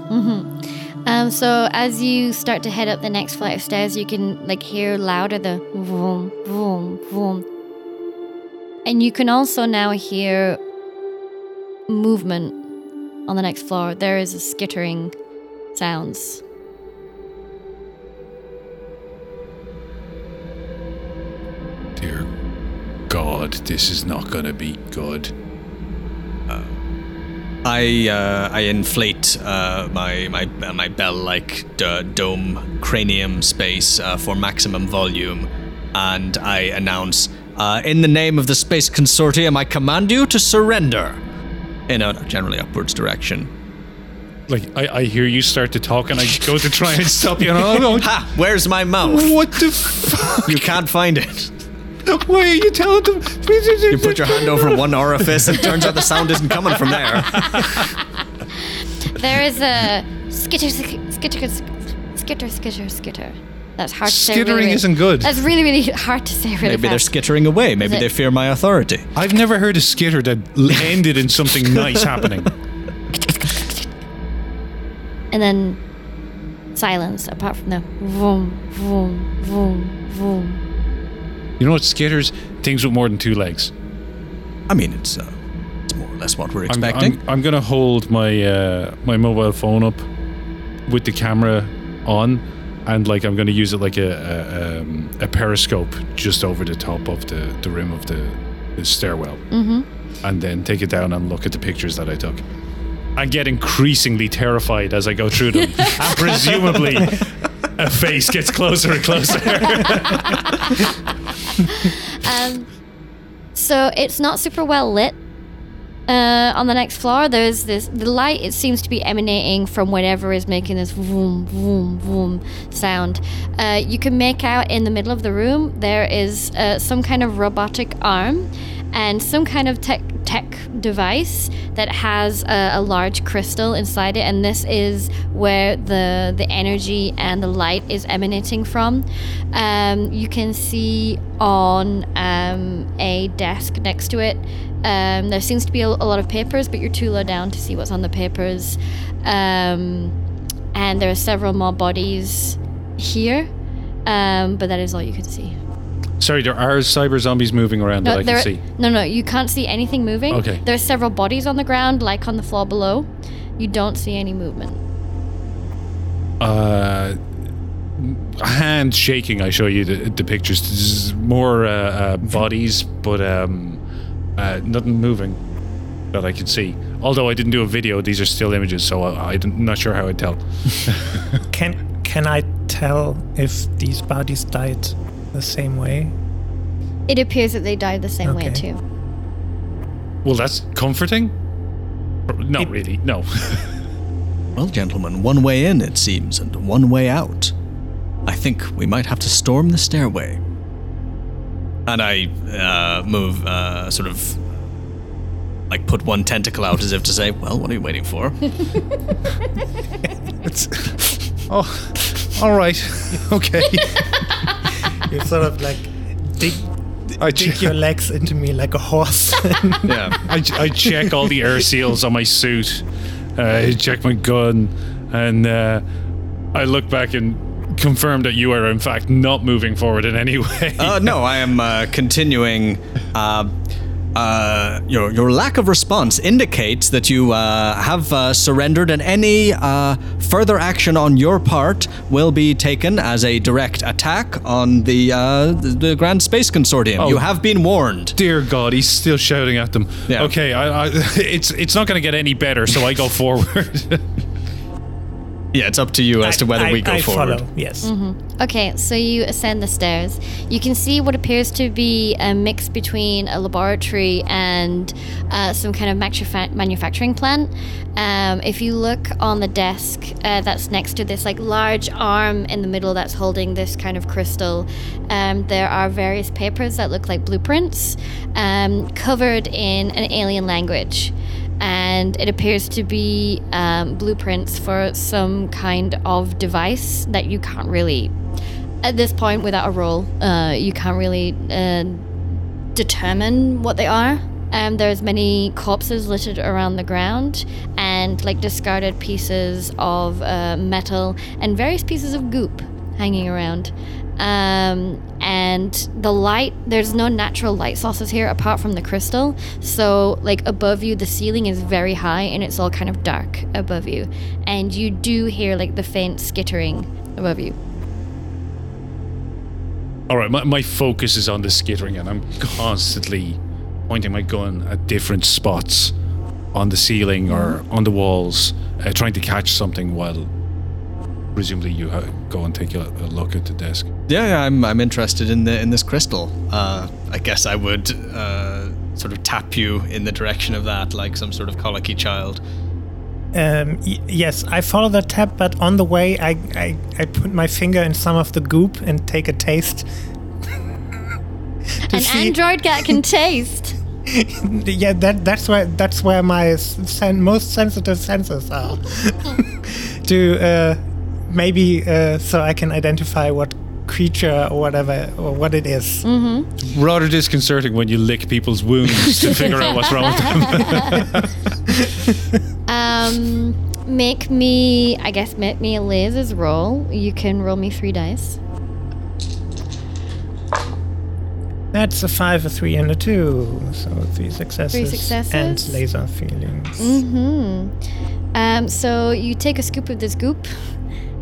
Um, so as you start to head up the next flight of stairs, you can like hear louder the vroom, vroom, vroom, and you can also now hear movement on the next floor. There is a skittering sounds. Dear God, this is not going to be good. I uh, I inflate uh, my my uh, my bell-like d- dome cranium space uh, for maximum volume, and I announce, uh, "In the name of the Space Consortium, I command you to surrender." In a generally upwards direction. Like, I, I hear you start to talk and I go to try and stop you and going, Ha! Where's my mouth? what the fuck? You can't find it. Why are you telling them? You put your hand over one orifice, and it turns out the sound isn't coming from there. There is a skitter, skitter, skitter, skitter, skitter. That's hard to say. Skittering really- isn't good. That's really, really hard to say. Really Maybe they're skittering away. Maybe they fear my authority. I've never heard a skitter that ended in something nice happening. and then silence apart from the vroom, vroom, vroom, vroom. You know what? Skitters, things with more than two legs. I mean, it's uh, it's more or less what we're I'm, expecting. I'm, I'm gonna hold my uh, my mobile phone up with the camera on, and like I'm gonna use it like a a, um, a periscope just over the top of the, the rim of the, the stairwell, mm-hmm. and then take it down and look at the pictures that I took. I get increasingly terrified as I go through them, and presumably a face gets closer and closer. Um, so it's not super well lit. Uh, on the next floor, there's this the light. It seems to be emanating from whatever is making this vroom vroom vroom sound. Uh, you can make out in the middle of the room there is uh, some kind of robotic arm and some kind of tech tech device that has a, a large crystal inside it, and this is where the the energy and the light is emanating from. Um, you can see on um, a desk next to it. Um, there seems to be a, a lot of papers, but you're too low down to see what's on the papers. Um, and there are several more bodies here, um, but that is all you can see. Sorry, there are cyber zombies moving around that I there, can see. no, no, you can't see anything moving. Okay. There are several bodies on the ground, like on the floor below. You don't see any movement. uh, hand shaking. I show you the, the pictures. This more uh, uh, bodies, but um, uh, nothing moving that I can see. Although I didn't do a video, these are still images, so I, I'm not sure how I'd tell. Can can I tell if these bodies died the same way? It appears that they died the same way too. Well, that's comforting. Not It- really, no. Well, gentlemen, one way in, it seems, and one way out. I think we might have to storm the stairway. And I uh, move, uh, sort of, like put one tentacle out as if to say, well, what are you waiting for? It's, oh, all right. Okay. You sort of like dig, I, dig your legs into me like a horse. yeah. I, I check all the air seals on my suit. Uh, I check my gun, and uh, I look back and confirm that you are in fact not moving forward in any way. Uh, no, I am uh, continuing. Uh, your your lack of response indicates that you uh, have uh, surrendered, and any uh, further action on your part will be taken as a direct attack on the uh, the, the Grand Space Consortium. Oh. You have been warned. Dear God, he's still shouting at them. Yeah. Okay, I, I, it's it's not going to get any better, so I go forward. Yeah, it's up to you as to whether I, we go I forward. Follow. Yes. Okay, so you ascend the stairs. You can see what appears to be a mix between a laboratory and uh, some kind of manufa- manufacturing plant. Um, if you look on the desk uh, that's next to this like large arm in the middle that's holding this kind of crystal, um, there are various papers that look like blueprints um, covered in an alien language and it appears to be um, blueprints for some kind of device that you can't really at this point without a roll uh, you can't really uh, determine what they are. Um, there's many corpses littered around the ground and like discarded pieces of uh, metal and various pieces of goop hanging around um, and the light there's no natural light sources here apart from the crystal. So like above you the ceiling is very high and it's all kind of dark above you. And you do hear like the faint skittering above you. All right, my, my focus is on the skittering, and I'm constantly pointing my gun at different spots on the ceiling or on the walls, uh, trying to catch something while presumably you ha- go and take a, a look at the desk. Yeah, yeah, I'm I'm interested in the in this crystal. Uh, I guess I would uh, sort of tap you in the direction of that, like some sort of colicky child. Um, y- yes, I follow the tap, but on the way, I, I, I put my finger in some of the goop and take a taste. an see- android cat can taste yeah, that that's where that's where my sen- most sensitive senses are. to uh, maybe uh, so I can identify what creature or whatever or what it is. Rather disconcerting when you lick people's wounds to figure out what's wrong with them. Um, make me, I guess, make me a lasers roll. You can roll me three dice. That's a five, a three, and a two. So three successes. successes? And laser feelings. Mm-hmm. Um, so you take a scoop of this goop,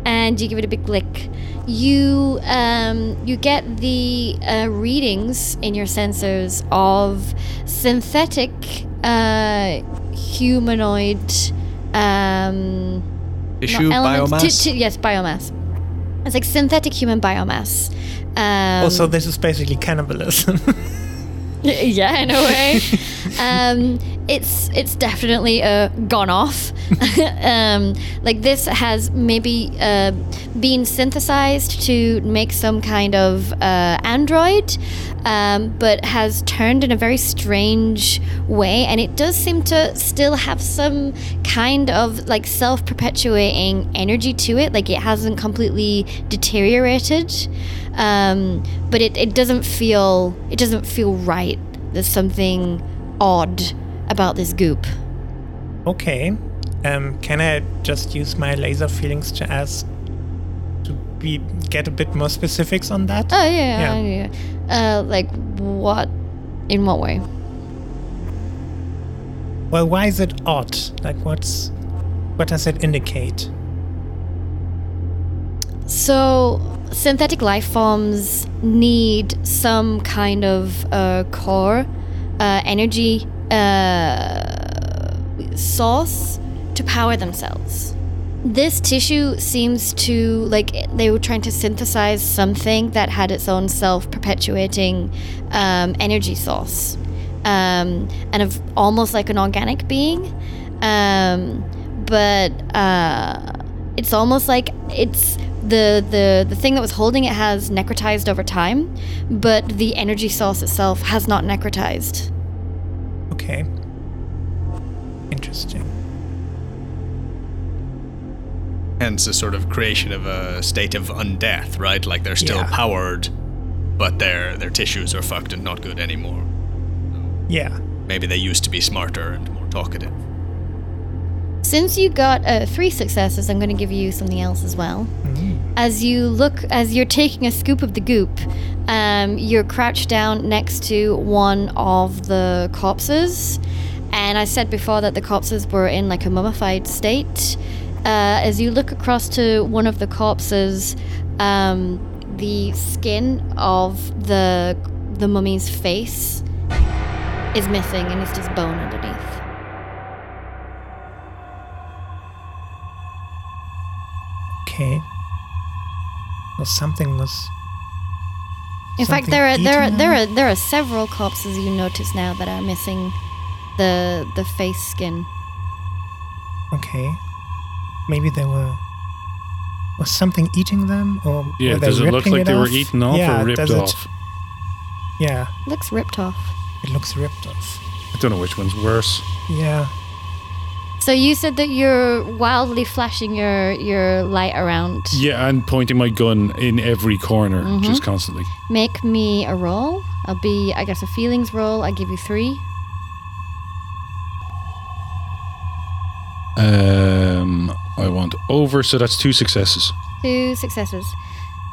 and you give it a big lick. You um, you get the uh, readings in your sensors of synthetic uh, humanoid um, Tissue biomass. ti- ti- yes, biomass. It's like synthetic human biomass. Um, also, this is basically cannibalism. yeah, in a way. um, it's it's definitely uh, gone off. um, like this has maybe uh, been synthesized to make some kind of uh, android, um, but has turned in a very strange way, and it does seem to still have some kind of like self-perpetuating energy to it. Like it hasn't completely deteriorated, um, but it, it doesn't feel it doesn't feel right. There's something odd about this goop. okay. Um, can I just use my laser feelings to ask to be get a bit more specifics on that? Oh yeah, yeah. yeah. Uh, like what? In what way? Well, why is it odd? Like, what's what does it indicate? So synthetic life forms need some kind of uh, core uh, energy uh, source to power themselves. This tissue seems to like they were trying to synthesize something that had its own self-perpetuating um, energy source, um, and of almost like an organic being. Um, but uh, it's almost like it's the the the thing that was holding it has necrotized over time, but the energy source itself has not necrotized. Okay. Interesting. Hence, a sort of creation of a state of undeath, right? Like they're still Yeah. powered, but their their tissues are fucked and not good anymore. Yeah. Maybe they used to be smarter and more talkative. Since you got uh, three successes, I'm going to give you something else as well. As you look, as you're taking a scoop of the goop, um, you're crouched down next to one of the corpses. And I said before that the corpses were in like a mummified state. Uh, as you look across to one of the corpses, um, the skin of the the mummy's face is missing, and it's just bone underneath. Okay. Well, something was. In fact, there are there are there are there are several corpses you notice now that are missing the the face skin. Okay. Maybe they were. Was something eating them, or Yeah, were they does it look ripping like they were eaten off yeah, or ripped does it- off? Yeah, Looks ripped off. it looks ripped off. I don't know which one's worse. Yeah. So you said that you're wildly flashing your your light around. Yeah, and pointing my gun in every corner, Mm-hmm. just constantly. Make me a roll. I'll be I guess a feelings roll. I give you three. Um, I want over, so that's two successes. Two successes.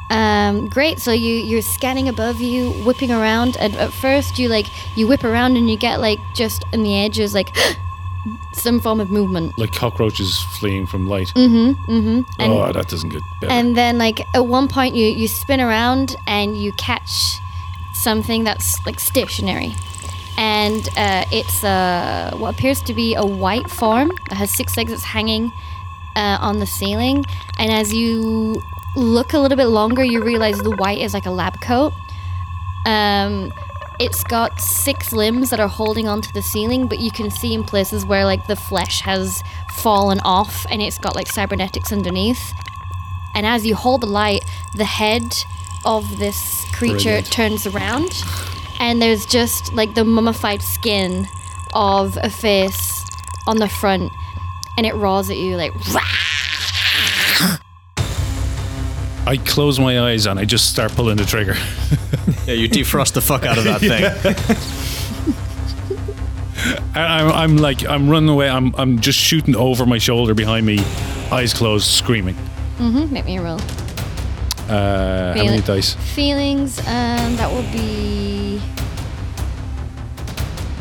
Um, great. So you you're scanning above you, whipping around, and at first you like you whip around and you get like just in the edges like some form of movement. Like cockroaches fleeing from light. Mm-hmm. Mm-hmm. And oh, that doesn't get better. and then like at one point you you spin around and you catch something that's like stationary and uh, it's uh, what appears to be a white form that has six legs that's hanging uh, on the ceiling and as you look a little bit longer you realize the white is like a lab coat um, it's got six limbs that are holding onto the ceiling but you can see in places where like the flesh has fallen off and it's got like cybernetics underneath and as you hold the light, the head of this creature Brilliant. turns around, and there's just like the mummified skin of a face on the front, and it roars at you like. I close my eyes and I just start pulling the trigger. Yeah, you defrost the fuck out of that thing. I'm, I'm like, I'm running away. I'm, I'm just shooting over my shoulder behind me, eyes closed, screaming. Mm-hmm, make me a roll. Uh, how many Really? dice? Feelings, um, that will be.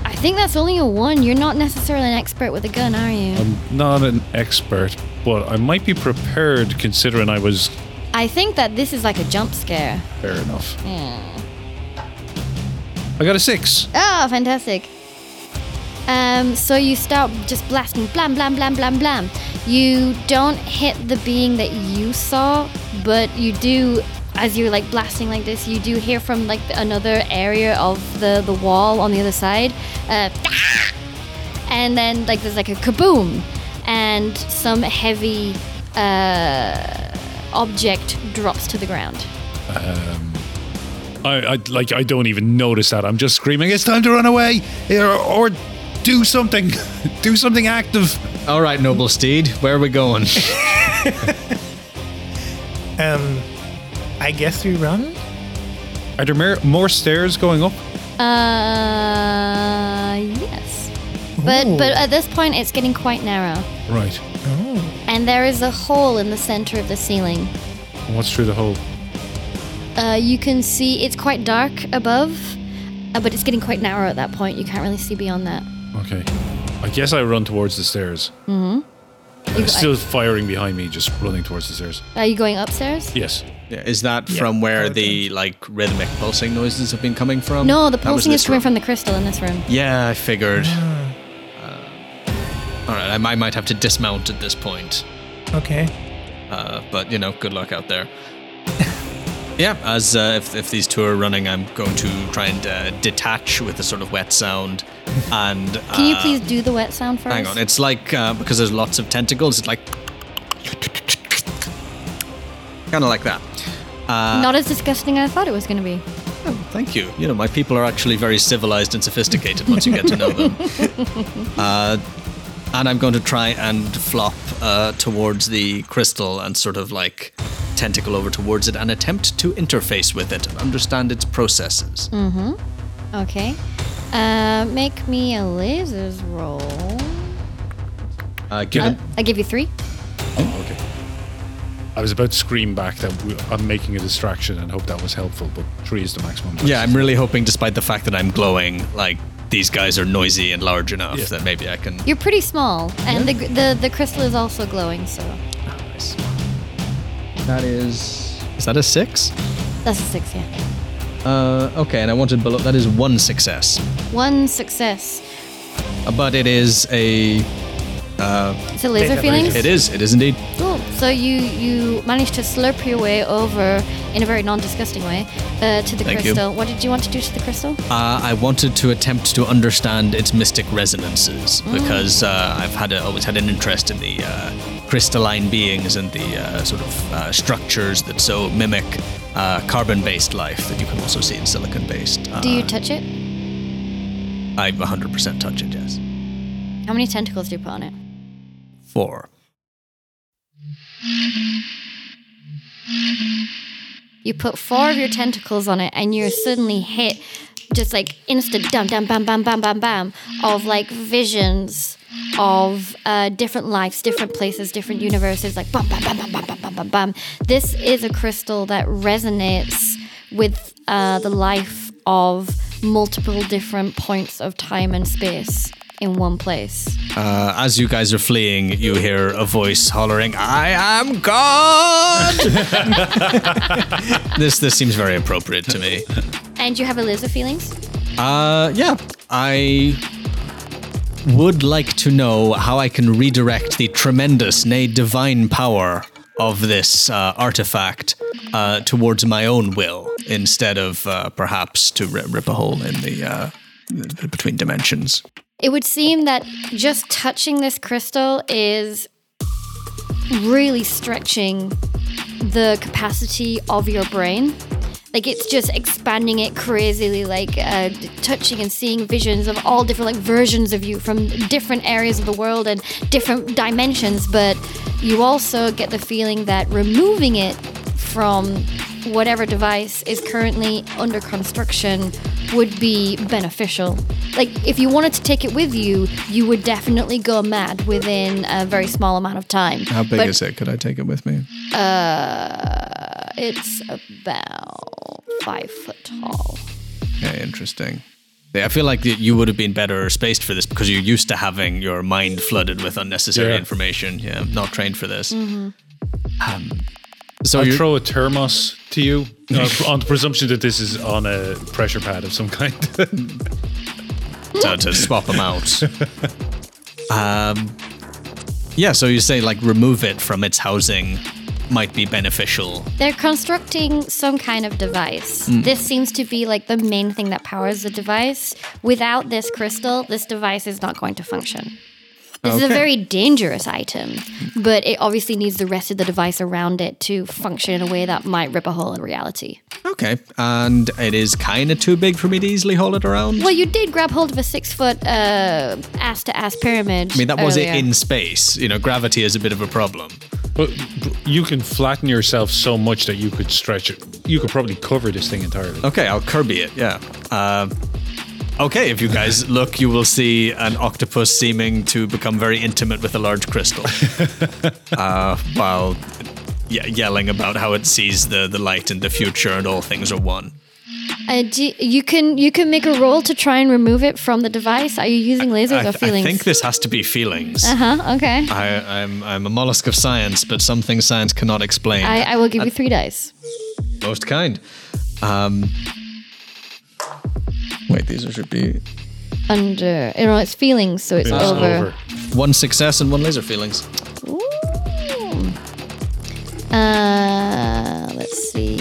I think that's only a one. You're not necessarily an expert with a gun, are you? I'm not an expert, but I might be prepared considering I was I think that this is like a jump scare. fair enough. Yeah. I got a six. Oh, fantastic. Um, so you start just blasting, blam, blam, blam, blam, blam. You don't hit the being that you saw, but you do, as you're like blasting like this, you do hear from like another area of the, the wall on the other side, uh, and then like there's like a kaboom, and some heavy uh, object drops to the ground. I, I like I don't even notice that. I'm just screaming, "It's time to run away!" or, or do something, do something active. All right, noble steed, where are we going? Um, I guess we run. Are there more, more stairs going up? Uh, yes. But Ooh. but at this point, it's getting quite narrow, Right. Oh, and there is a hole in the center of the ceiling. What's through the hole? Uh, you can see it's quite dark above, uh, but it's getting quite narrow at that point. You can't really see beyond that. Okay. I guess I run towards the stairs. You- Still firing behind me, just running towards the stairs. Are you going upstairs? Yes. Yeah, is that Yeah, from where okay. the like rhythmic pulsing noises have been coming from? No, the pulsing is coming room. from the crystal in this room. Yeah, I figured. Uh, all right, I might, might have to dismount at this point. okay. Uh, but you know, good luck out there. Yeah, as uh, if, if these two are running, I'm going to try and uh, detach with a sort of wet sound. And Can you uh, please do the wet sound first? hang on? It's like uh, because there's lots of tentacles. It's like kind of like that. Not as disgusting as I thought it was going to be. Oh, Thank you. You know, my people are actually very civilized and sophisticated once you get to know them. uh, and I'm going to try and flop uh, towards the crystal and sort of like tentacle over towards it and attempt to interface with it and understand its processes. Mm-hmm. Okay. Uh, make me a lasers roll. Uh, given. I give you three. Okay. I was about to scream back that we- I'm making a distraction and hope that was helpful, but three is the maximum. yeah, I'm really hoping, despite the fact that I'm glowing, like these guys are noisy and large enough Yeah. that maybe I can. You're pretty small, and the, the the crystal is also glowing. So Nice. That is. Is that a six? that's a six. Yeah. Uh, okay, and I wanted below. That is one success. One success. Uh, But it is a. It's a laser feeling. It is. It is indeed. Cool. So you you managed to slurp your way over in a very non-disgusting way uh, to the Thank you. crystal. What did you want to do to the crystal? Uh, I wanted to attempt to understand its mystic resonances because uh, I've had a, always had an interest in the uh, crystalline beings and the uh, sort of uh, structures that so mimic uh, carbon-based life that you can also see in silicon-based. Uh, Do you touch it? I 100% touch it. Yes. How many tentacles do you put on it? Four. You put four of your tentacles on it, and you're suddenly hit, just like instant, dum dum bam bam bam bam bam, of like visions of uh, different lives, different places, different universes, like bam bam bam bam bam bam bam bam bam. This is a crystal that resonates with uh, the life of multiple different points of time and space in one place. Uh, as you guys are fleeing, you hear a voice hollering, "I am God." this this seems very appropriate to me. And you have a laser feelings? Uh, yeah, I would like to know how I can redirect the tremendous, nay, divine power of this uh, artifact uh, towards my own will, instead of uh, perhaps to rip a hole in the uh, between dimensions. It would seem that just touching this crystal is really stretching the capacity of your brain. Like it's just expanding it crazily, like uh, touching and seeing visions of all different like versions of you from different areas of the world and different dimensions. But you also get the feeling that removing it from whatever device is currently under construction would be beneficial. Like if you wanted to take it with you, you would definitely go mad within a very small amount of time. How big But, is it? Could I take it with me? Uh, it's about five foot tall. Okay, interesting. Yeah, I feel like you would have been better spaced for this because you're used to having your mind flooded with unnecessary Yeah. information. Yeah, I'm not trained for this. Um, so I'll throw a thermos to you uh, on the presumption that this is on a pressure pad of some kind. to, to swap them out. um, yeah, so you say like remove it from its housing might be beneficial. They're constructing some kind of device. This seems to be like the main thing that powers the device. Without this crystal, this device is not going to function. This is a very dangerous item, but it obviously needs the rest of the device around it to function in a way that might rip a hole in reality. Okay, and it is kind of too big for me to easily haul it around. Well, you did grab hold of a six foot uh, ass to ass pyramid. I mean, that was it in space. You know, gravity is a bit of a problem. but, but you can flatten yourself so much that you could stretch it. You could probably cover this thing entirely. Okay, I'll Kirby it. Yeah. Uh, okay, if you guys look, you will see an octopus seeming to become very intimate with a large crystal, uh, while ye- yelling about how it sees the the light and the future and all things are one. Uh, do, you can you can make a roll to try and remove it from the device. Are you using lasers I, or th- I think this has to be feelings. Uh huh. Okay. I, I'm I'm a mollusk of science, but some things science cannot explain. I, I will give you three dice. Most kind. Um, wait, these should be Under, you know, it's feelings, so it's It's over. over. one success and one laser feelings. Ooh. Uh, let's see.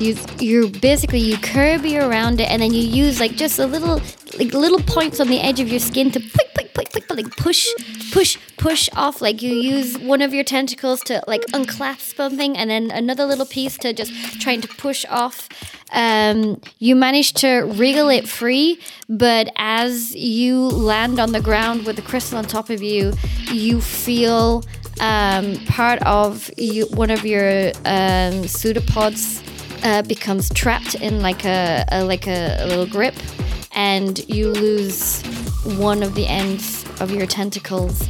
You you basically you Kirby around it, and then you use like just a little like little points on the edge of your skin to quick, quick, like push, push, push off. Like you use one of your tentacles to like unclasp something, and then another little piece to just trying to push off. Um, you manage to wriggle it free, but as you land on the ground with the crystal on top of you, you feel um, part of you, one of your um, pseudopods uh, becomes trapped in like a, a like a, a little grip, and you lose one of the ends of your tentacles.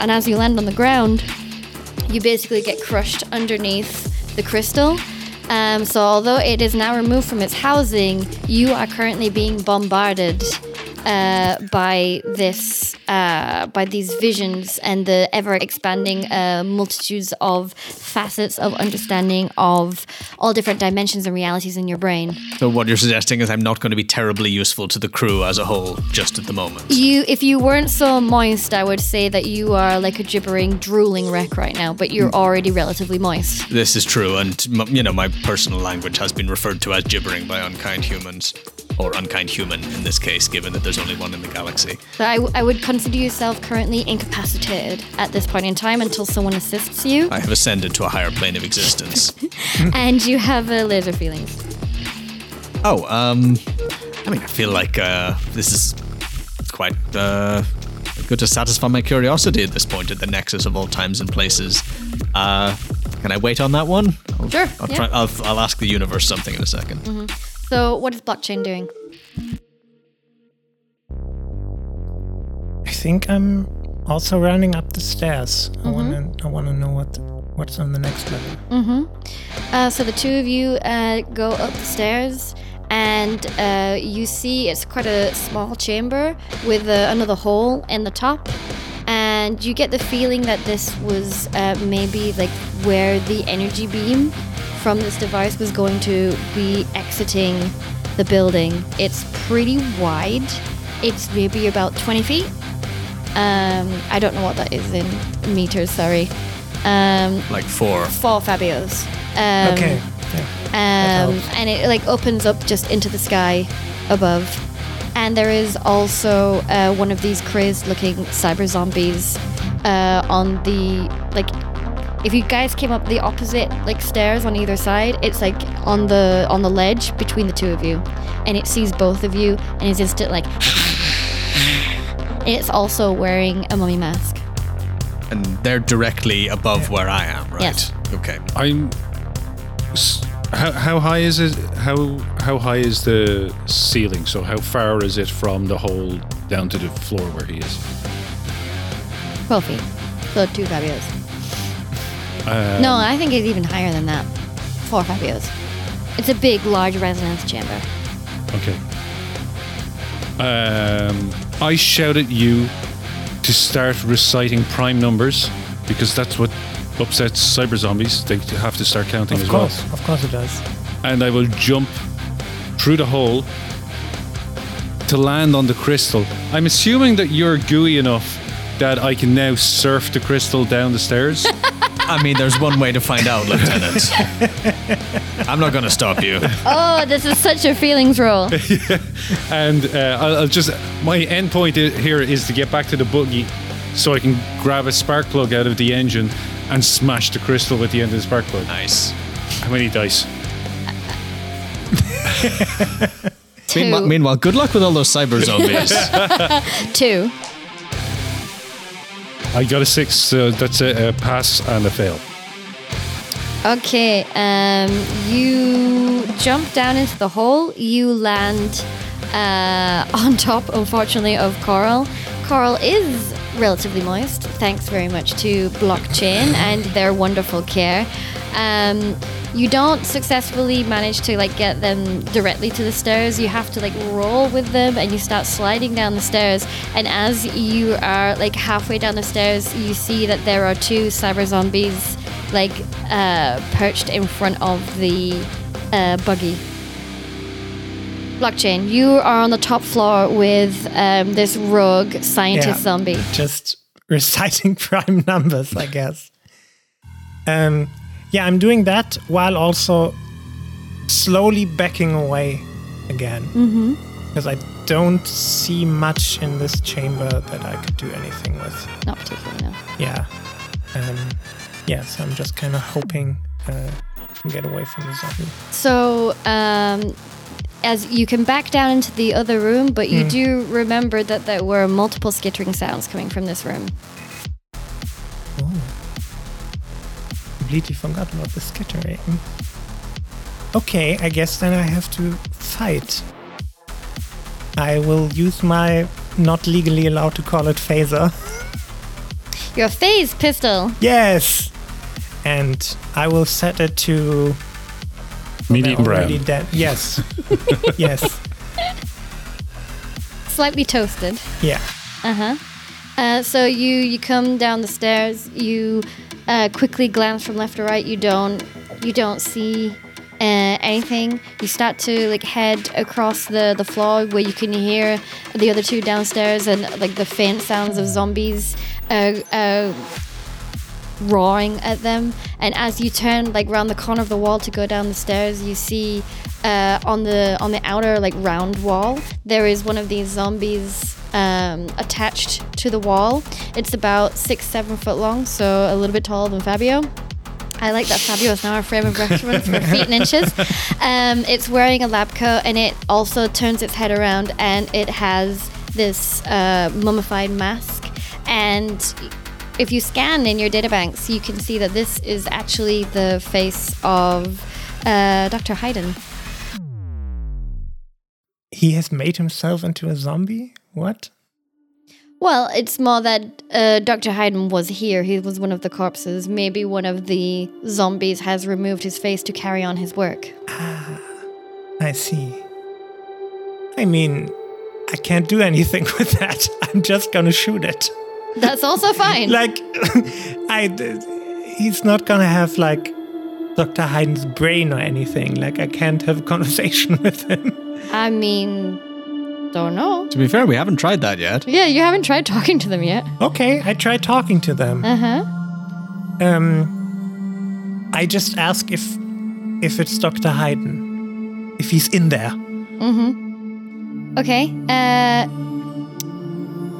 And as you land on the ground, you basically get crushed underneath the crystal. Um, so, although it is now removed from its housing, you are currently being bombarded uh, by this, uh, by these visions and the ever expanding uh, multitudes of facets of understanding of all different dimensions and realities in your brain. So what you're suggesting is I'm not going to be terribly useful to the crew as a whole just at the moment. You, if you weren't so moist, I would say that you are like a gibbering, drooling wreck right now. But you're already relatively moist. This is true, and m- you know my personal language has been referred to as gibbering by unkind humans, or unkind human in this case, given that there's only one in the galaxy. So I, I would consider yourself currently incapacitated at this point in time until someone assists you, I have ascended to a higher plane of existence. and you have a laser feelings. oh, um, I mean, I feel like uh, this is quite uh, good to satisfy my curiosity at this point at the nexus of all times and places. Uh, can I wait on that one? I'll, Sure, I'll, yeah. try, I'll, I'll ask the universe something in a 2nd So what is blockchain doing? I think I'm also running up the stairs. I wanna I wanna know what what's on the next level. Uh, so the two of you uh, go up the stairs, and uh, you see it's quite a small chamber with uh, another hole in the top. And you get the feeling that this was uh, maybe like where the energy beam from this device was going to be exiting the building. It's pretty wide. It's maybe about 20 feet. Um, I don't know what that is in meters. Sorry. Um, Like four. four Fabios. Um, okay. Yeah. Um, and it like opens up just into the sky above. And there is also uh, one of these crazed looking cyber zombies uh, on the like. If you guys came up the opposite like stairs on either side, it's like on the on the ledge between the two of you, and it sees both of you and is instant like. it's also wearing a mummy mask. And they're directly above where I am, right? Yes. Okay. I'm. How, how high is it? How how high is the ceiling? So how far is it from the hole down to the floor where he is? 12 feet. So two Fabios. Um, No, I think it's even higher than that. Four Fabios. It's a big, large resonance chamber. Okay. Um, I shout at you to start reciting prime numbers because that's what upsets cyber zombies. They have to start counting Of as course, well. of course it does. And I will jump through the hole to land on the crystal. I'm assuming that you're gooey enough that I can now surf the crystal down the stairs. I mean, there's one way to find out, Lieutenant. I'm not going to stop you. Oh, this is such a feelings roll. and uh, I'll, I'll just my end point here is to get back to the buggy so I can grab a spark plug out of the engine and smash the crystal with the end of the spark plug. Nice. How many dice? Meanwhile, Two. meanwhile, good luck with all those cyber zombies. Two. I got a six, so that's a, a pass and a fail. Okay, um, you jump down into the hole. You land uh, on top, unfortunately, of Coral. Coral is relatively moist, thanks very much to Blockchain and their wonderful care. Um, you don't successfully manage to like get them directly to the stairs. You have to like roll with them, and you start sliding down the stairs. And as you are like halfway down the stairs, you see that there are two cyber zombies like uh, perched in front of the uh, buggy. Blockchain, you are on the top floor with um, this rogue scientist Yeah. zombie. Just reciting prime numbers, I guess. Um, yeah, I'm doing that while also slowly backing away again. Mm-hmm. Because I don't see much in this chamber that I could do anything with. Not particularly, no. Yeah. Um, yeah, so I'm just kind of hoping uh, to get away from the zombie. So, um, as you can back down into the other room, but you Hmm. do remember that there were multiple skittering sounds coming from this room. Oh. Completely forgot about the skittering. Okay, I guess then I have to fight. I will use my not legally allowed to call it phaser. Your phase pistol. Yes! And I will set it to Medium they're brown. already dead. Yes. yes. Slightly toasted. Yeah. Uh-huh. Uh, so you you come down the stairs. You uh, quickly glance from left to right. You don't you don't see uh, anything. You start to like head across the the floor where you can hear the other two downstairs and like the faint sounds of zombies. Uh, uh, roaring at them and as you turn like round the corner of the wall to go down the stairs you see uh, on the on the outer like round wall there is one of these zombies um, attached to the wall it's about six seven foot long so a little bit taller than fabio I like that Fabio is now a frame of reference for feet and inches. Um, it's wearing a lab coat and it also turns its head around and it has this uh, mummified mask. And if you scan in your databanks, you can see that this is actually the face of uh, Dr. Hayden. He has made himself into a zombie? What? Well, it's more that uh, Dr. Hayden was here. He was one of the corpses. Maybe one of the zombies has removed his face to carry on his work. Ah, I see. I mean, I can't do anything with that. I'm just gonna shoot it. That's also fine. Like, I. He's not gonna have, like, Dr. Hayden's brain or anything. Like, I can't have a conversation with him. I mean, don't know. To be fair, we haven't tried that yet. Yeah, you haven't tried talking to them yet. Okay, I tried talking to them. Uh huh. Um, I just ask if if it's Dr. Hayden, if he's in there. Mhm. Okay. Uh,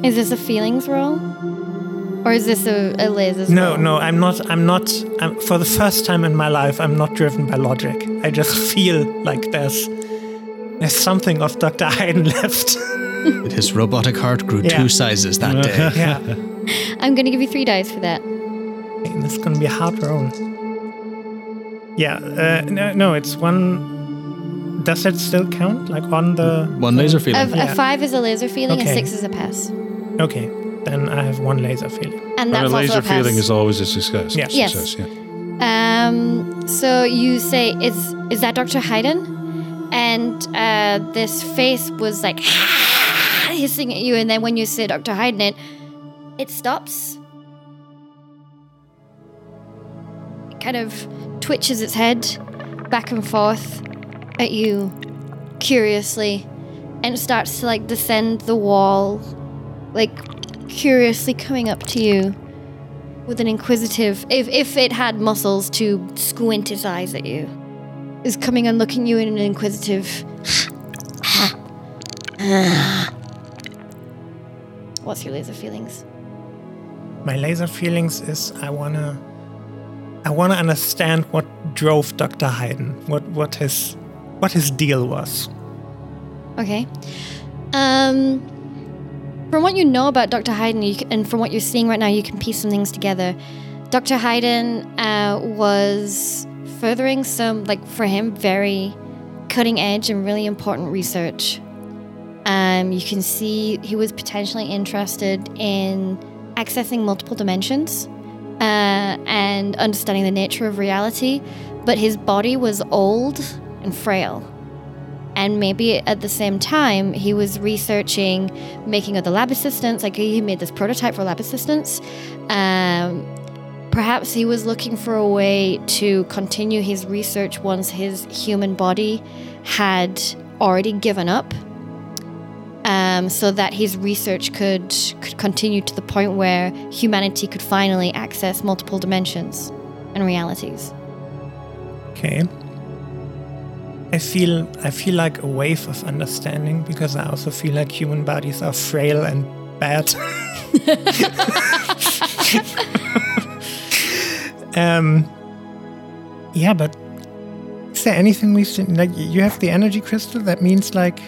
is this a feelings roll, or is this a, a lasers? No, roll? no, I'm not. I'm not. I'm, for the first time in my life, I'm not driven by logic. I just feel like there's there's something of Dr. Hayden left. His robotic heart grew Yeah. two sizes that day. yeah, I'm gonna give you three dice for that. and this is gonna be a hard roll. Yeah, uh, no, no, it's one. Does it still count? Like on the One laser A, feeling. a Yeah. five is a laser feeling, Okay. a six is a pass, Okay, then I have one laser feeling. and And a laser a feeling is always a success. Yeah. Yes. Success, yeah. Um, so you say, is is that Dr. Hayden? And uh, this face was like hissing at you, and then when you say Dr. Hayden, it it stops. It kind of twitches its head back and forth at you curiously, and starts to like descend the wall, like curiously coming up to you with an inquisitive if if it had muscles to squint its eyes at you is coming and looking you in an inquisitive what's your laser feelings My laser feelings is I wanna I wanna understand what drove Dr. Hayden. What what his what his deal was. okay um from what you know about dr hayden you can, and from what you're seeing right now you can piece some things together dr hayden uh, was furthering some like for him very cutting edge and really important research Um, you can see he was potentially interested in accessing multiple dimensions uh, and understanding the nature of reality, but his body was old and frail. And maybe at the same time, he was researching making other lab assistants. Like he made this prototype for lab assistants. Um, perhaps he was looking for a way to continue his research once his human body had already given up um, so that his research could could continue to the point where humanity could finally access multiple dimensions and realities. Okay. I feel I feel like a wave of understanding because I also feel like human bodies are frail and bad. um, yeah, but is there anything we should like? You have the energy crystal. That means like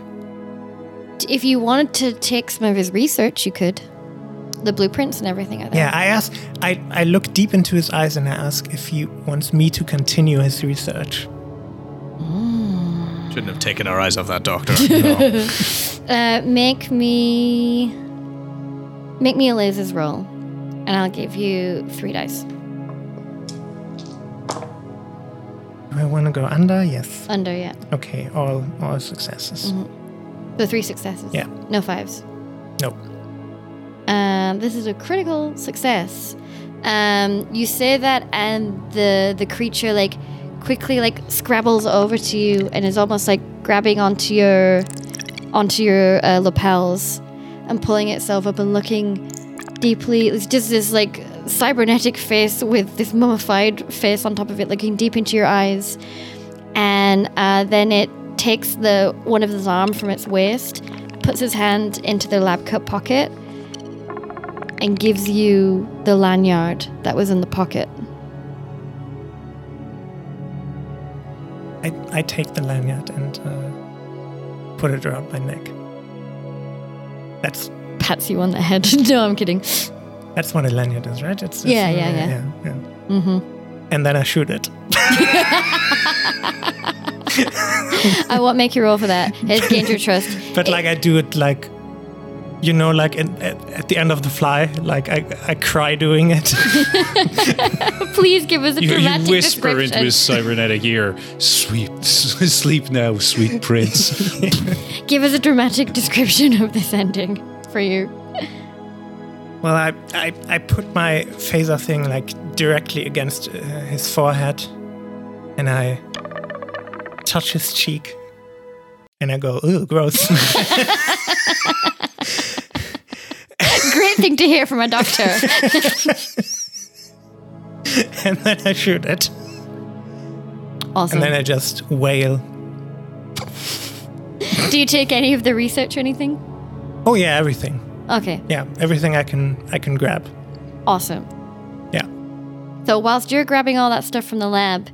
If you wanted to take some of his research, you could. The blueprints and everything are there. yeah. I ask. I I look deep into his eyes and I ask if he wants me to continue his research. Shouldn't have taken our eyes off that doctor. Uh, make me make me a lasers roll, and I'll give you three dice Do I want to go under? Yes. under. Yeah, Okay. All all successes. the three successes. Yeah. no fives. Nope. Um, this is a critical success. Um, you say that, and the the creature like quickly like scrabbles over to you and is almost like grabbing onto your onto your uh, lapels and pulling itself up and looking deeply. It's just this like cybernetic face with this mummified face on top of it, looking deep into your eyes, and uh, then it takes the one of his arm from its waist, puts his hand into the lab coat pocket and gives you the lanyard that was in the pocket. I, I take the lanyard and uh, put it around my neck. That's Pats you on the head. no, I'm kidding. that's what a lanyard is, right? It's, it's Yeah, uh, yeah, yeah. yeah, yeah. Mm-hmm. And then I shoot it. I won't make you roll for that. It's gained your trust. But like I do it like, you know, like in, at, at the end of the fly, like I, I cry doing it. Please give us a You, you dramatic whisper description. into his cybernetic ear, "Sweet, sleep now, sweet prince." Give us a dramatic description of this ending for you. well, I, I, I put my phaser thing like directly against uh, his forehead and I touch his cheek and I go, ooh, gross. Great thing to hear from a doctor. and then I shoot it. Awesome. And then I just wail. Do you take any of the research or anything? Oh yeah, everything. Okay, Yeah, everything I can I can grab. awesome. Yeah. So whilst you're grabbing all that stuff from the lab,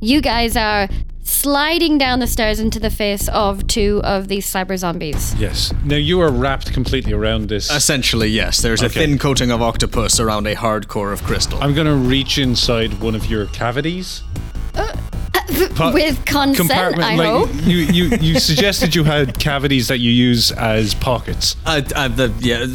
you guys are sliding down the stairs into the face of two of these cyber zombies. yes. Now you are wrapped completely around this. Essentially, yes. There's a Okay. thin coating of octopus around a hard core of crystal. I'm gonna reach inside one of your cavities. Pa- With consent, I like hope. you, you, you suggested you had cavities that you use as pockets, Uh, uh, the, yeah,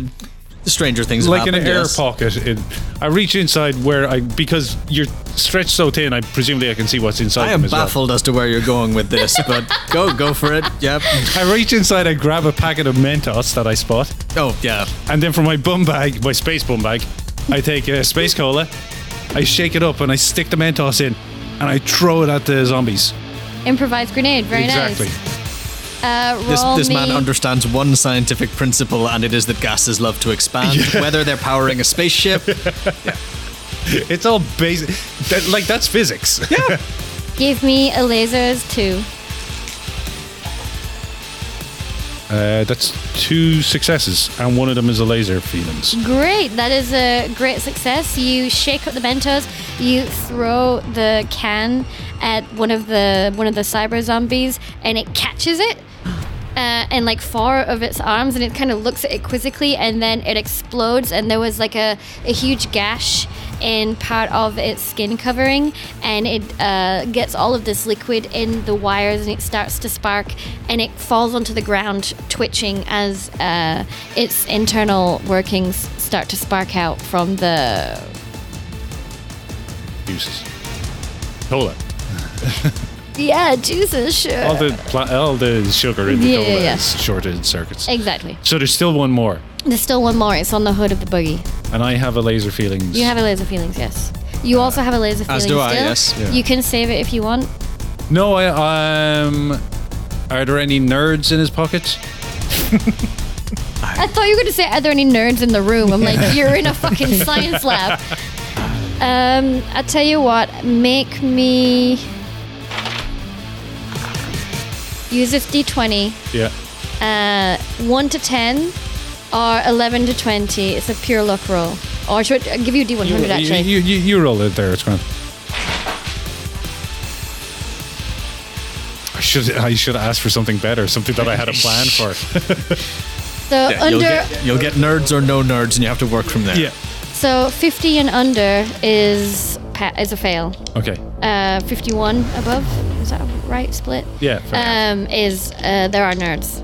stranger things have like an air yes. pocket. In, I reach inside where I because you're stretched so thin. I presumably I can see what's inside. I am them as well. baffled as to where you're going with this, but go, go for it. Yep. I reach inside. I grab a packet of Mentos that I spot, Oh, yeah. and then from my bum bag, my space bum bag, I take a space cola. I shake it up and I stick the Mentos in, and I throw it at the zombies. Improvised grenade, very exactly. nice. Uh, This, roll this me. man understands one scientific principle, and it is that gases love to expand. Whether they're powering a spaceship, It's all basic. That, like that's physics. Yeah. Give me a lasers two. Uh, that's two successes, and one of them is a laser feelings. Great, that is a great success. You shake up the Mentos, you throw the can at one of the one of the cyber zombies, and it catches it. Uh, and like four of its arms, and it kind of looks at it quizzically, and then it explodes, and there was like a, a huge gash in part of its skin covering, and it uh, gets all of this liquid in the wires, and it starts to spark, and it falls onto the ground, twitching as uh, its internal workings start to spark out from the. Uses. Cola. Yeah, juices, sure. All the pla- all the sugar in the Yeah, cola yeah, yeah. is shorted circuits. exactly. So there's still one more, There's still one more. It's on the hood of the buggy. And I have a laser feelings. You have a laser feelings, yes. You also have a laser feelings As do I, still. yes. Yeah. You can save it if you want. no, I um. Are there any nerds in his pocket? I thought you were going to say, are there any nerds in the room? I'm like, you're in a fucking science lab. Um, I tell you what, make me. use this d20. Yeah. Uh, 1 to 10 or 11 to 20. It's a pure luck roll. Or should I give you a d100 You, actually? you, you, you roll it there. It's grand. I should I should ask for something better, something that I had a plan for. so Yeah, under you'll, get, you'll get nerds or no nerds, and you have to work from there. Yeah. so 50 and under is pa- is a fail. Okay. Uh, 51 above is that a right split? Yeah. fair. Um, is uh, there are nerds.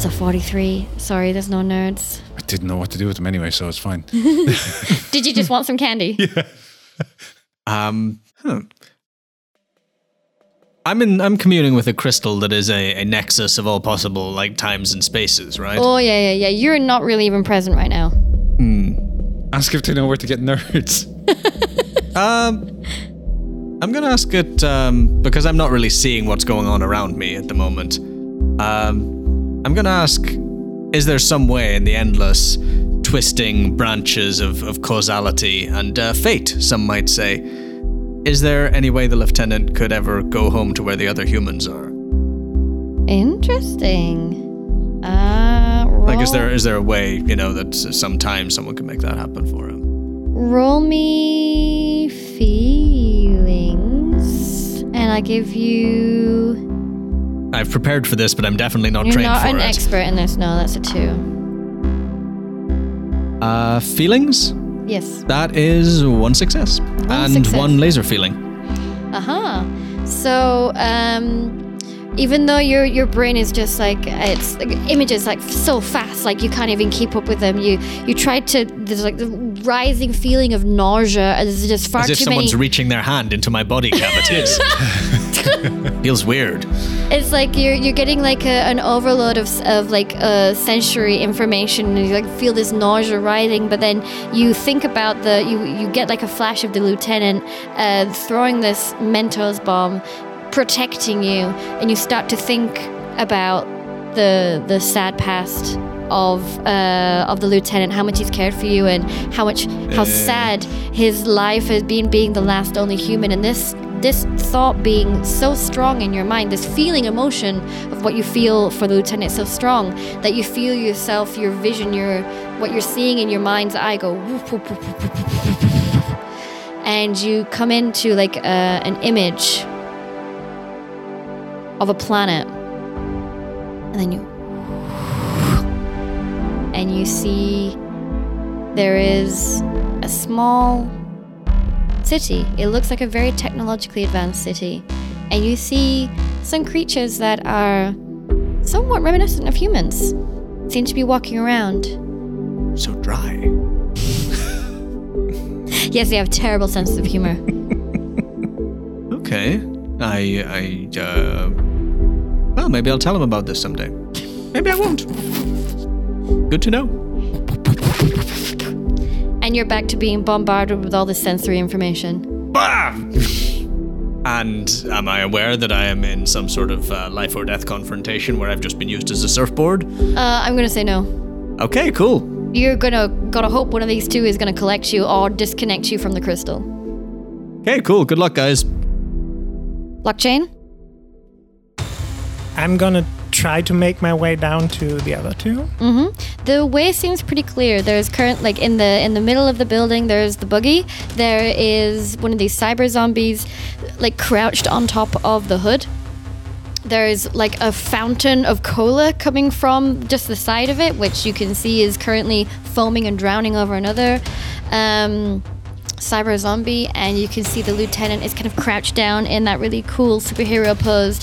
It's a 43. Sorry, there's no nerds. I didn't know what to do with them anyway, so it's fine. Did you just want some candy? Yeah. Um, huh. I'm in. I'm communing with a crystal that is a, a nexus of all possible like times and spaces, right? Oh yeah, yeah, yeah. You're not really even present right now. Ask if they know where to get nerds. Um, I'm gonna ask it um, because I'm not really seeing what's going on around me at the moment. Um, I'm gonna ask: Is there some way in the endless, twisting branches of, of causality and uh, fate, some might say, is there any way the lieutenant could ever go home to where the other humans are? Interesting. Uh, roll, Like, is there is there a way, you know, that s- sometime someone could make that happen for him? roll me feelings, and I give you. I've prepared for this, but I'm definitely not You're trained not for an expert in this. No, that's a two. uh, feelings? Yes. That is one success. and success. one laser feeling. Uh huh. So, um, even though your your brain is just like it's like, images like so fast, like you can't even keep up with them. You you try to there's like the rising feeling of nausea. and There's just far As if too many. someone's reaching their hand into my body cavities. Feels weird. It's like you're you're getting like a, an overload of of like uh, sensory information, and you like feel this nausea rising. But then you think about the you you get like a flash of the lieutenant uh, throwing this Mentos bomb, protecting you, and you start to think about the the sad past of uh, of the lieutenant, how much he's cared for you, and how much how sad his life has been being the last only human, and this this thought being so strong in your mind, this feeling emotion of what you feel for the lieutenant so strong that you feel yourself, your vision, your what you're seeing in your mind's eye go whoop, whoop, whoop, and you come into like a, an image of a planet. And then you and you see there is a small city. It looks like a very technologically advanced city. And you see some creatures that are somewhat reminiscent of humans. Seem to be walking around. So dry. Yes, they have terrible senses of humor. Okay. I, I, uh. Well, maybe I'll tell him about this someday. Maybe I won't. Good to know. And you're back to being bombarded with all this sensory information. Bam! And am I aware that I am in some sort of uh, life or death confrontation where I've just been used as a surfboard? Uh, I'm gonna say no. Okay, cool. You're gonna gotta hope one of these two is gonna collect you or disconnect you from the crystal. Okay, cool. Good luck, guys. Blockchain? I'm gonna try to make my way down to the other two. The way seems pretty clear. There's current like in the in the middle of the building. There's the buggy. There is one of these cyber zombies, like crouched on top of the hood. There's like a fountain of cola coming from just the side of it, which you can see is currently foaming and drowning over another um, cyber zombie. And you can see the lieutenant is kind of crouched down in that really cool superhero pose,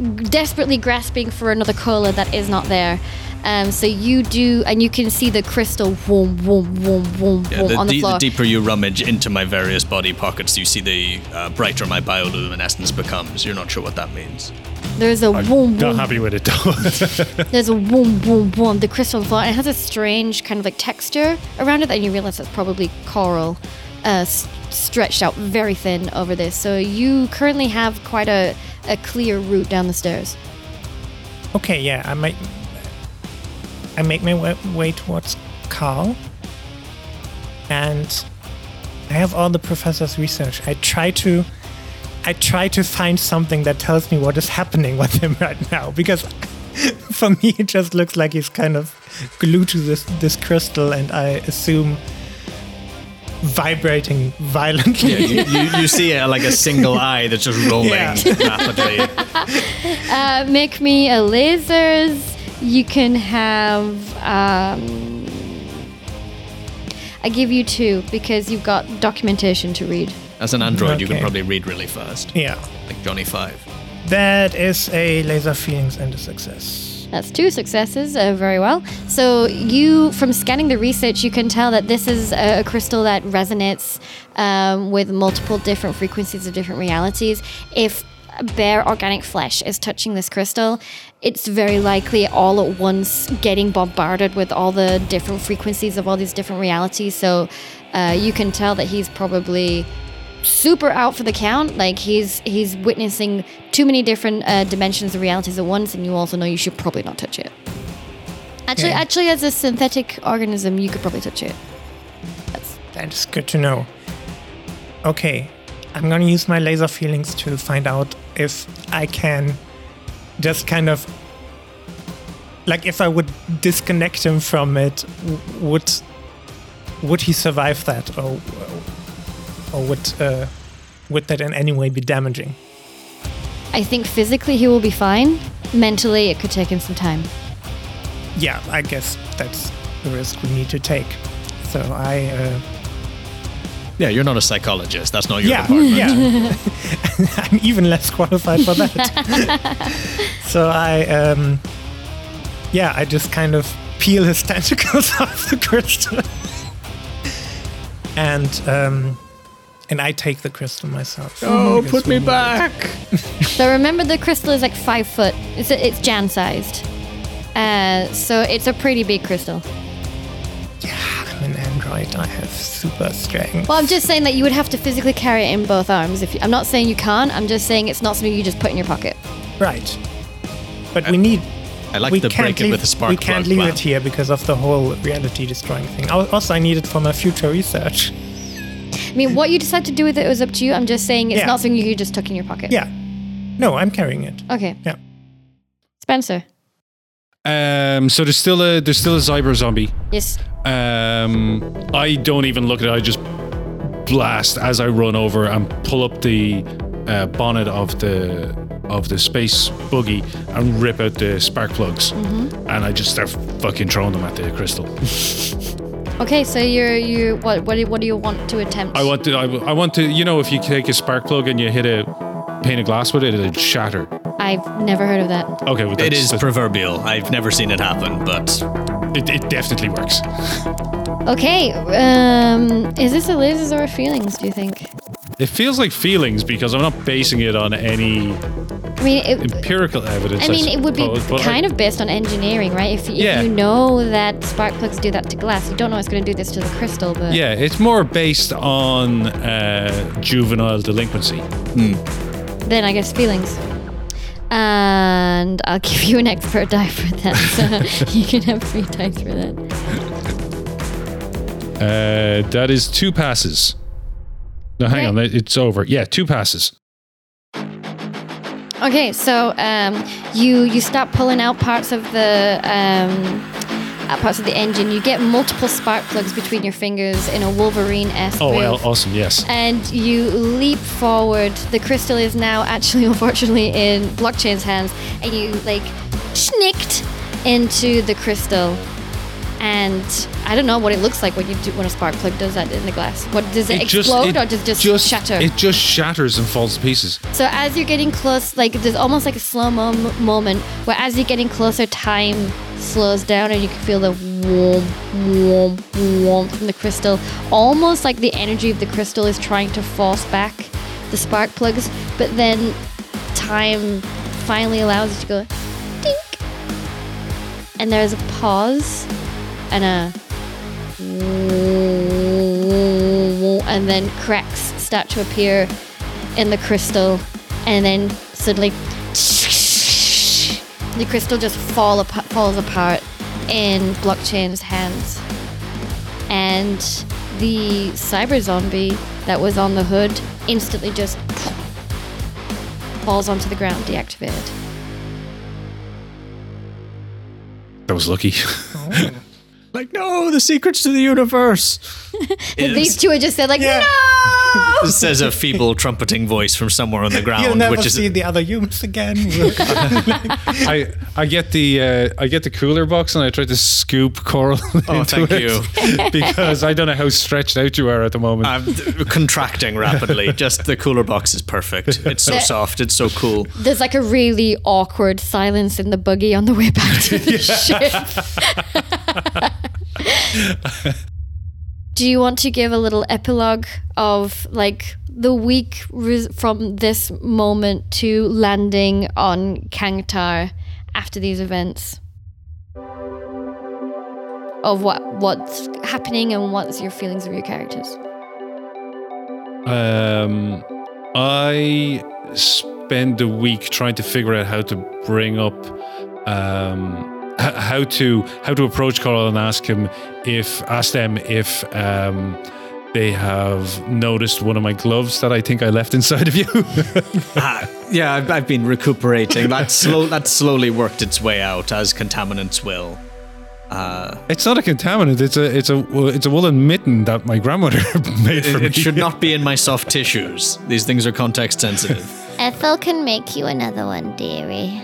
desperately grasping for another cola that is not there. Um, so you do, and you can see the crystal boom, boom, boom, boom, Yeah, boom the, on the the- floor. the deeper you rummage into my various body pockets, you see the uh, brighter my bioluminescence becomes. You're not sure what that means. There's a boom, Not boom, happy with it though. There's a boom, boom, boom. The crystal floor. And it has a strange kind of like texture around it, and you realize it's probably coral, uh, s- stretched out very thin over this. So you currently have quite a, a clear route down the stairs. Okay, yeah, I might. I make my way, way towards Coral, and I have all the professor's research. I try to I try to find something that tells me what is happening with him right now because for me it just looks like he's kind of glued to this this crystal and I assume vibrating violently. Yeah, you, you, you see uh, like a single eye that's just rolling Yeah. rapidly. Uh, make me a lasers. You can have. Um, I give you two because you've got documentation to read. As an android, you can probably read really fast, yeah. like Johnny Five. That is a laser feelings and a success. That's two successes. Uh, very well. So you, from scanning the research, you can tell that this is a, a crystal that resonates um, with multiple different frequencies of different realities. If bare organic flesh is touching this crystal, it's very likely all at once getting bombarded with all the different frequencies of all these different realities. So uh, you can tell that he's probably super out for the count. Like he's he's witnessing too many different uh, dimensions of realities at once, and you also know you should probably not touch it. Actually, Yeah. actually, as a synthetic organism, you could probably touch it. That's that's good to know. Okay, I'm gonna use my laser feelings to find out if I can just kind of like if I would disconnect him from it, would would he survive that, or or would uh, would that in any way be damaging? I think physically he will be fine. Mentally, it could take him some time. Yeah, I guess that's the risk we need to take. So I. Uh, Yeah, you're not a psychologist. That's not your yeah, department. yeah. I'm even less qualified for that. so I, um, yeah, I just kind of peel his tentacles off the crystal, and um, and I take the crystal myself. Oh, put me back. So remember, the crystal is like five foot. It's it's Jan sized. Uh, so it's a pretty big crystal. Yeah, I'm an android. I have super strength. Well, I'm just saying that you would have to physically carry it in both arms. If you, I'm not saying you can't, I'm just saying it's not something you just put in your pocket. Right. But we need. I like we the can't break it with a spark We can't plug leave plan. it here because of the whole reality destroying thing. Also, I need it for my future research. I mean, what you decide to do with it was up to you. I'm just saying it's Yeah. not something you could just tuck in your pocket. Yeah. No, I'm carrying it. Okay. Yeah. Spencer. Um, so there's still a there's still a cyber zombie. Yes. Um, I don't even look at it. I just blast as I run over and pull up the uh, bonnet of the of the space buggy and rip out the spark plugs, and I just start fucking throwing them at the crystal. Okay, so you're you what what do, what do you want to attempt? I want to I, I want to you know if you take a spark plug and you hit a pane of glass with it, it'd shatter. I've never heard of that. Okay, well, It that's- is that's- proverbial. I've never seen it happen, but it, it definitely works. Okay, um, is this a lasers or a feelings? Do you think? It feels like feelings because I'm not basing it on any I mean, it, empirical evidence. I mean, it would be suppose, but I- kind of based on engineering, right? If, if Yeah. you know that spark plugs do that to glass, you don't know it's going to do this to the crystal, but Yeah, it's more based on uh, juvenile delinquency. then I guess feelings. And I'll give you an expert die for that, so you can have three dice for that. Uh, that is two passes. No, hang on, it's over. Yeah, two passes. Okay, so um, you you start pulling out parts of the um, uh, parts of the engine. You get multiple spark plugs between your fingers in a Wolverine-esque Oh, well, awesome, yes. and you leap forward. The crystal is now actually, unfortunately, in blockchain's hands, and you like snicked into the crystal. And I don't know what it looks like when you do when a spark plug does that in the glass. What does it, explode or does it just, shatter? It just shatters and falls to pieces. So as you're getting close, like there's almost like a slow mo moment where as you're getting closer, time slows down and you can feel the warm, warm, warmth from the crystal. Almost like the energy of the crystal is trying to force back the spark plugs, but then time finally allows it to go dink. And there's a pause and a and then cracks start to appear in the crystal, and then suddenly the crystal just fall apart, falls apart in blockchain's hands, and the cyber zombie that was on the hood instantly just falls onto the ground, deactivated. That was lucky. Oh. Like, no, the secrets to the universe. These two are just said like, Yeah. no. says a feeble trumpeting voice from somewhere on the ground, You'll never which is see the other humans again. I I get the uh, I get the cooler box and I try to scoop coral Oh, into thank it you. because I don't know how stretched out you are at the moment. I'm contracting rapidly. Just the cooler box is perfect. It's so That- soft. It's so cool. There's like a really awkward silence in the buggy on the way back to the ship. Do you want to give a little epilogue of like the week res- from this moment to landing on Kangtar after these events? Of what what's happening and what's your feelings of your characters? Um, I spend a week trying to figure out how to bring up, um, how to how to approach Coral and ask him if ask them if um, they have noticed one of my gloves that I think I left inside of you. Ah, yeah, I've, I've been recuperating. That slow. That slowly worked its way out as contaminants will. it's not a contaminant. It's a it's a it's a woolen mitten that my grandmother made for It, me. it should not be in my soft tissues. These things are context sensitive. Ethel can make you another one, dearie.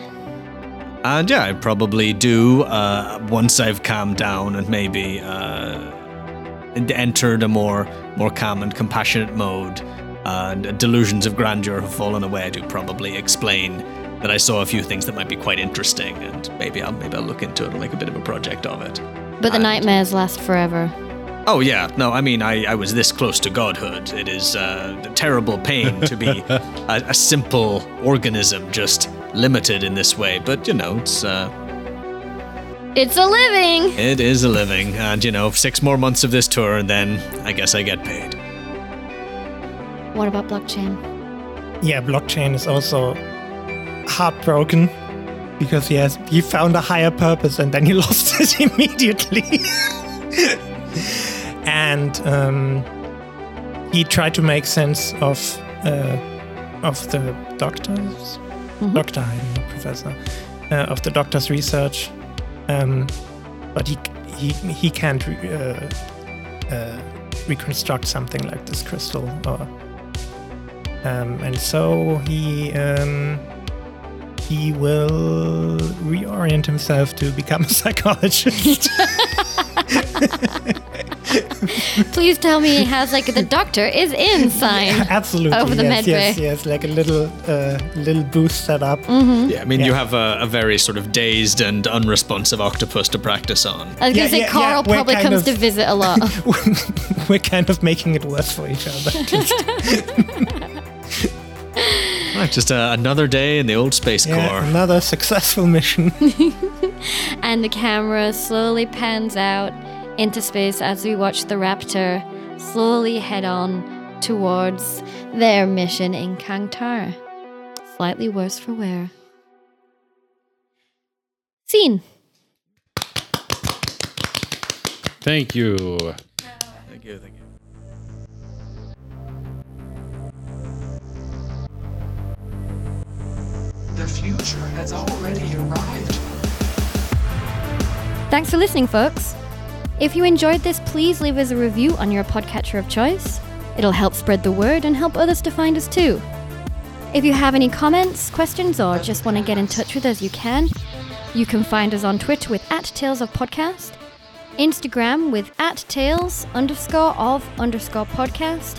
And yeah, I probably do uh, once I've calmed down and maybe uh, entered a more more calm and compassionate mode, and delusions of grandeur have fallen away. I do probably explain that I saw a few things that might be quite interesting, and maybe I'll maybe I'll look into it and make a bit of a project of it. But the And- nightmares last forever. Oh yeah, no, I mean I, I was this close to godhood. It is uh, a terrible pain to be a, a simple organism just limited in this way, but you know it's. Uh, It's a living! It is a living, and you know, six more months of this tour, and then I guess I get paid. What about blockchain? yeah, blockchain is also heartbroken because he has he found a higher purpose and then he lost it immediately. and um, he tried to make sense of uh, of the doctors, doctor, I don't know, professor, uh, of the doctor's research, um, but he he he can't re- uh, uh, reconstruct something like this crystal or um, and so he um, he will reorient himself to become a psychologist. Please tell me he has like the doctor is in sign. Absolutely, Over the yes, med yes, bay. yes, like a little uh, little booth set up. Yeah, I mean, you have a, a very sort of dazed and unresponsive octopus to practice on. I was Yeah, gonna say yeah, Coral yeah, probably comes of- to visit a lot. We're kind of making it worse for each other. Right, just uh, another day in the old Space yeah, Corps. another successful mission. and the camera slowly pans out into space as we watch the Raptor slowly head on towards their mission in Kangtar. Slightly worse for wear. Scene. Thank you. Thank you, thank you. The future has already arrived. Thanks for listening, folks. If you enjoyed this, please leave us a review on your podcatcher of choice. It'll help spread the word and help others to find us too. If you have any comments, questions, or just want to get in touch with us, you can. You can find us on Twitter with at Tales of Podcast, Instagram with at Tales underscore of underscore podcast,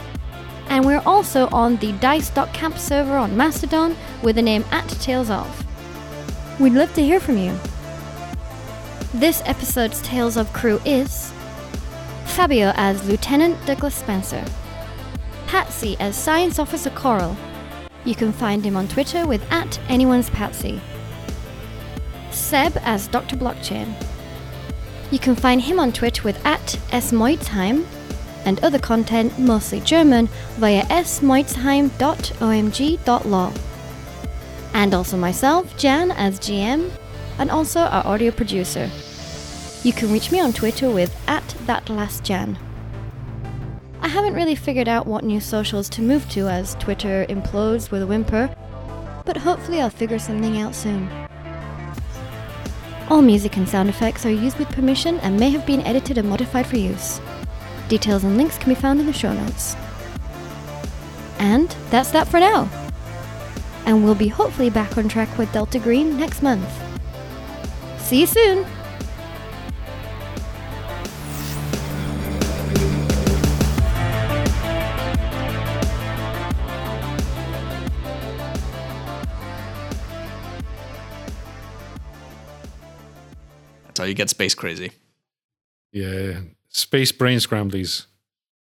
and we're also on the dice.camp server on Mastodon with the name at Tales of. We'd love to hear from you. This episode's Tales of Crew is Fabio as Lieutenant Douglas Spencer, Patsy as Science Officer Coral. You can find him on Twitter with at anyone's Patsy. Seb as Dr. Blockchain. You can find him on Twitter with at smoitzheim and other content, mostly German, via smoitzheim.omg.lol. And also myself, Jan, as GM, and also our audio producer. You can reach me on Twitter with at thatlastjan. I haven't really figured out what new socials to move to as Twitter implodes with a whimper, but hopefully I'll figure something out soon. All music and sound effects are used with permission and may have been edited and modified for use. Details and links can be found in the show notes. And that's that for now. And we'll be hopefully back on track with Delta Green next month. See you soon! That's how you get space crazy. Yeah. Space brain scramblies.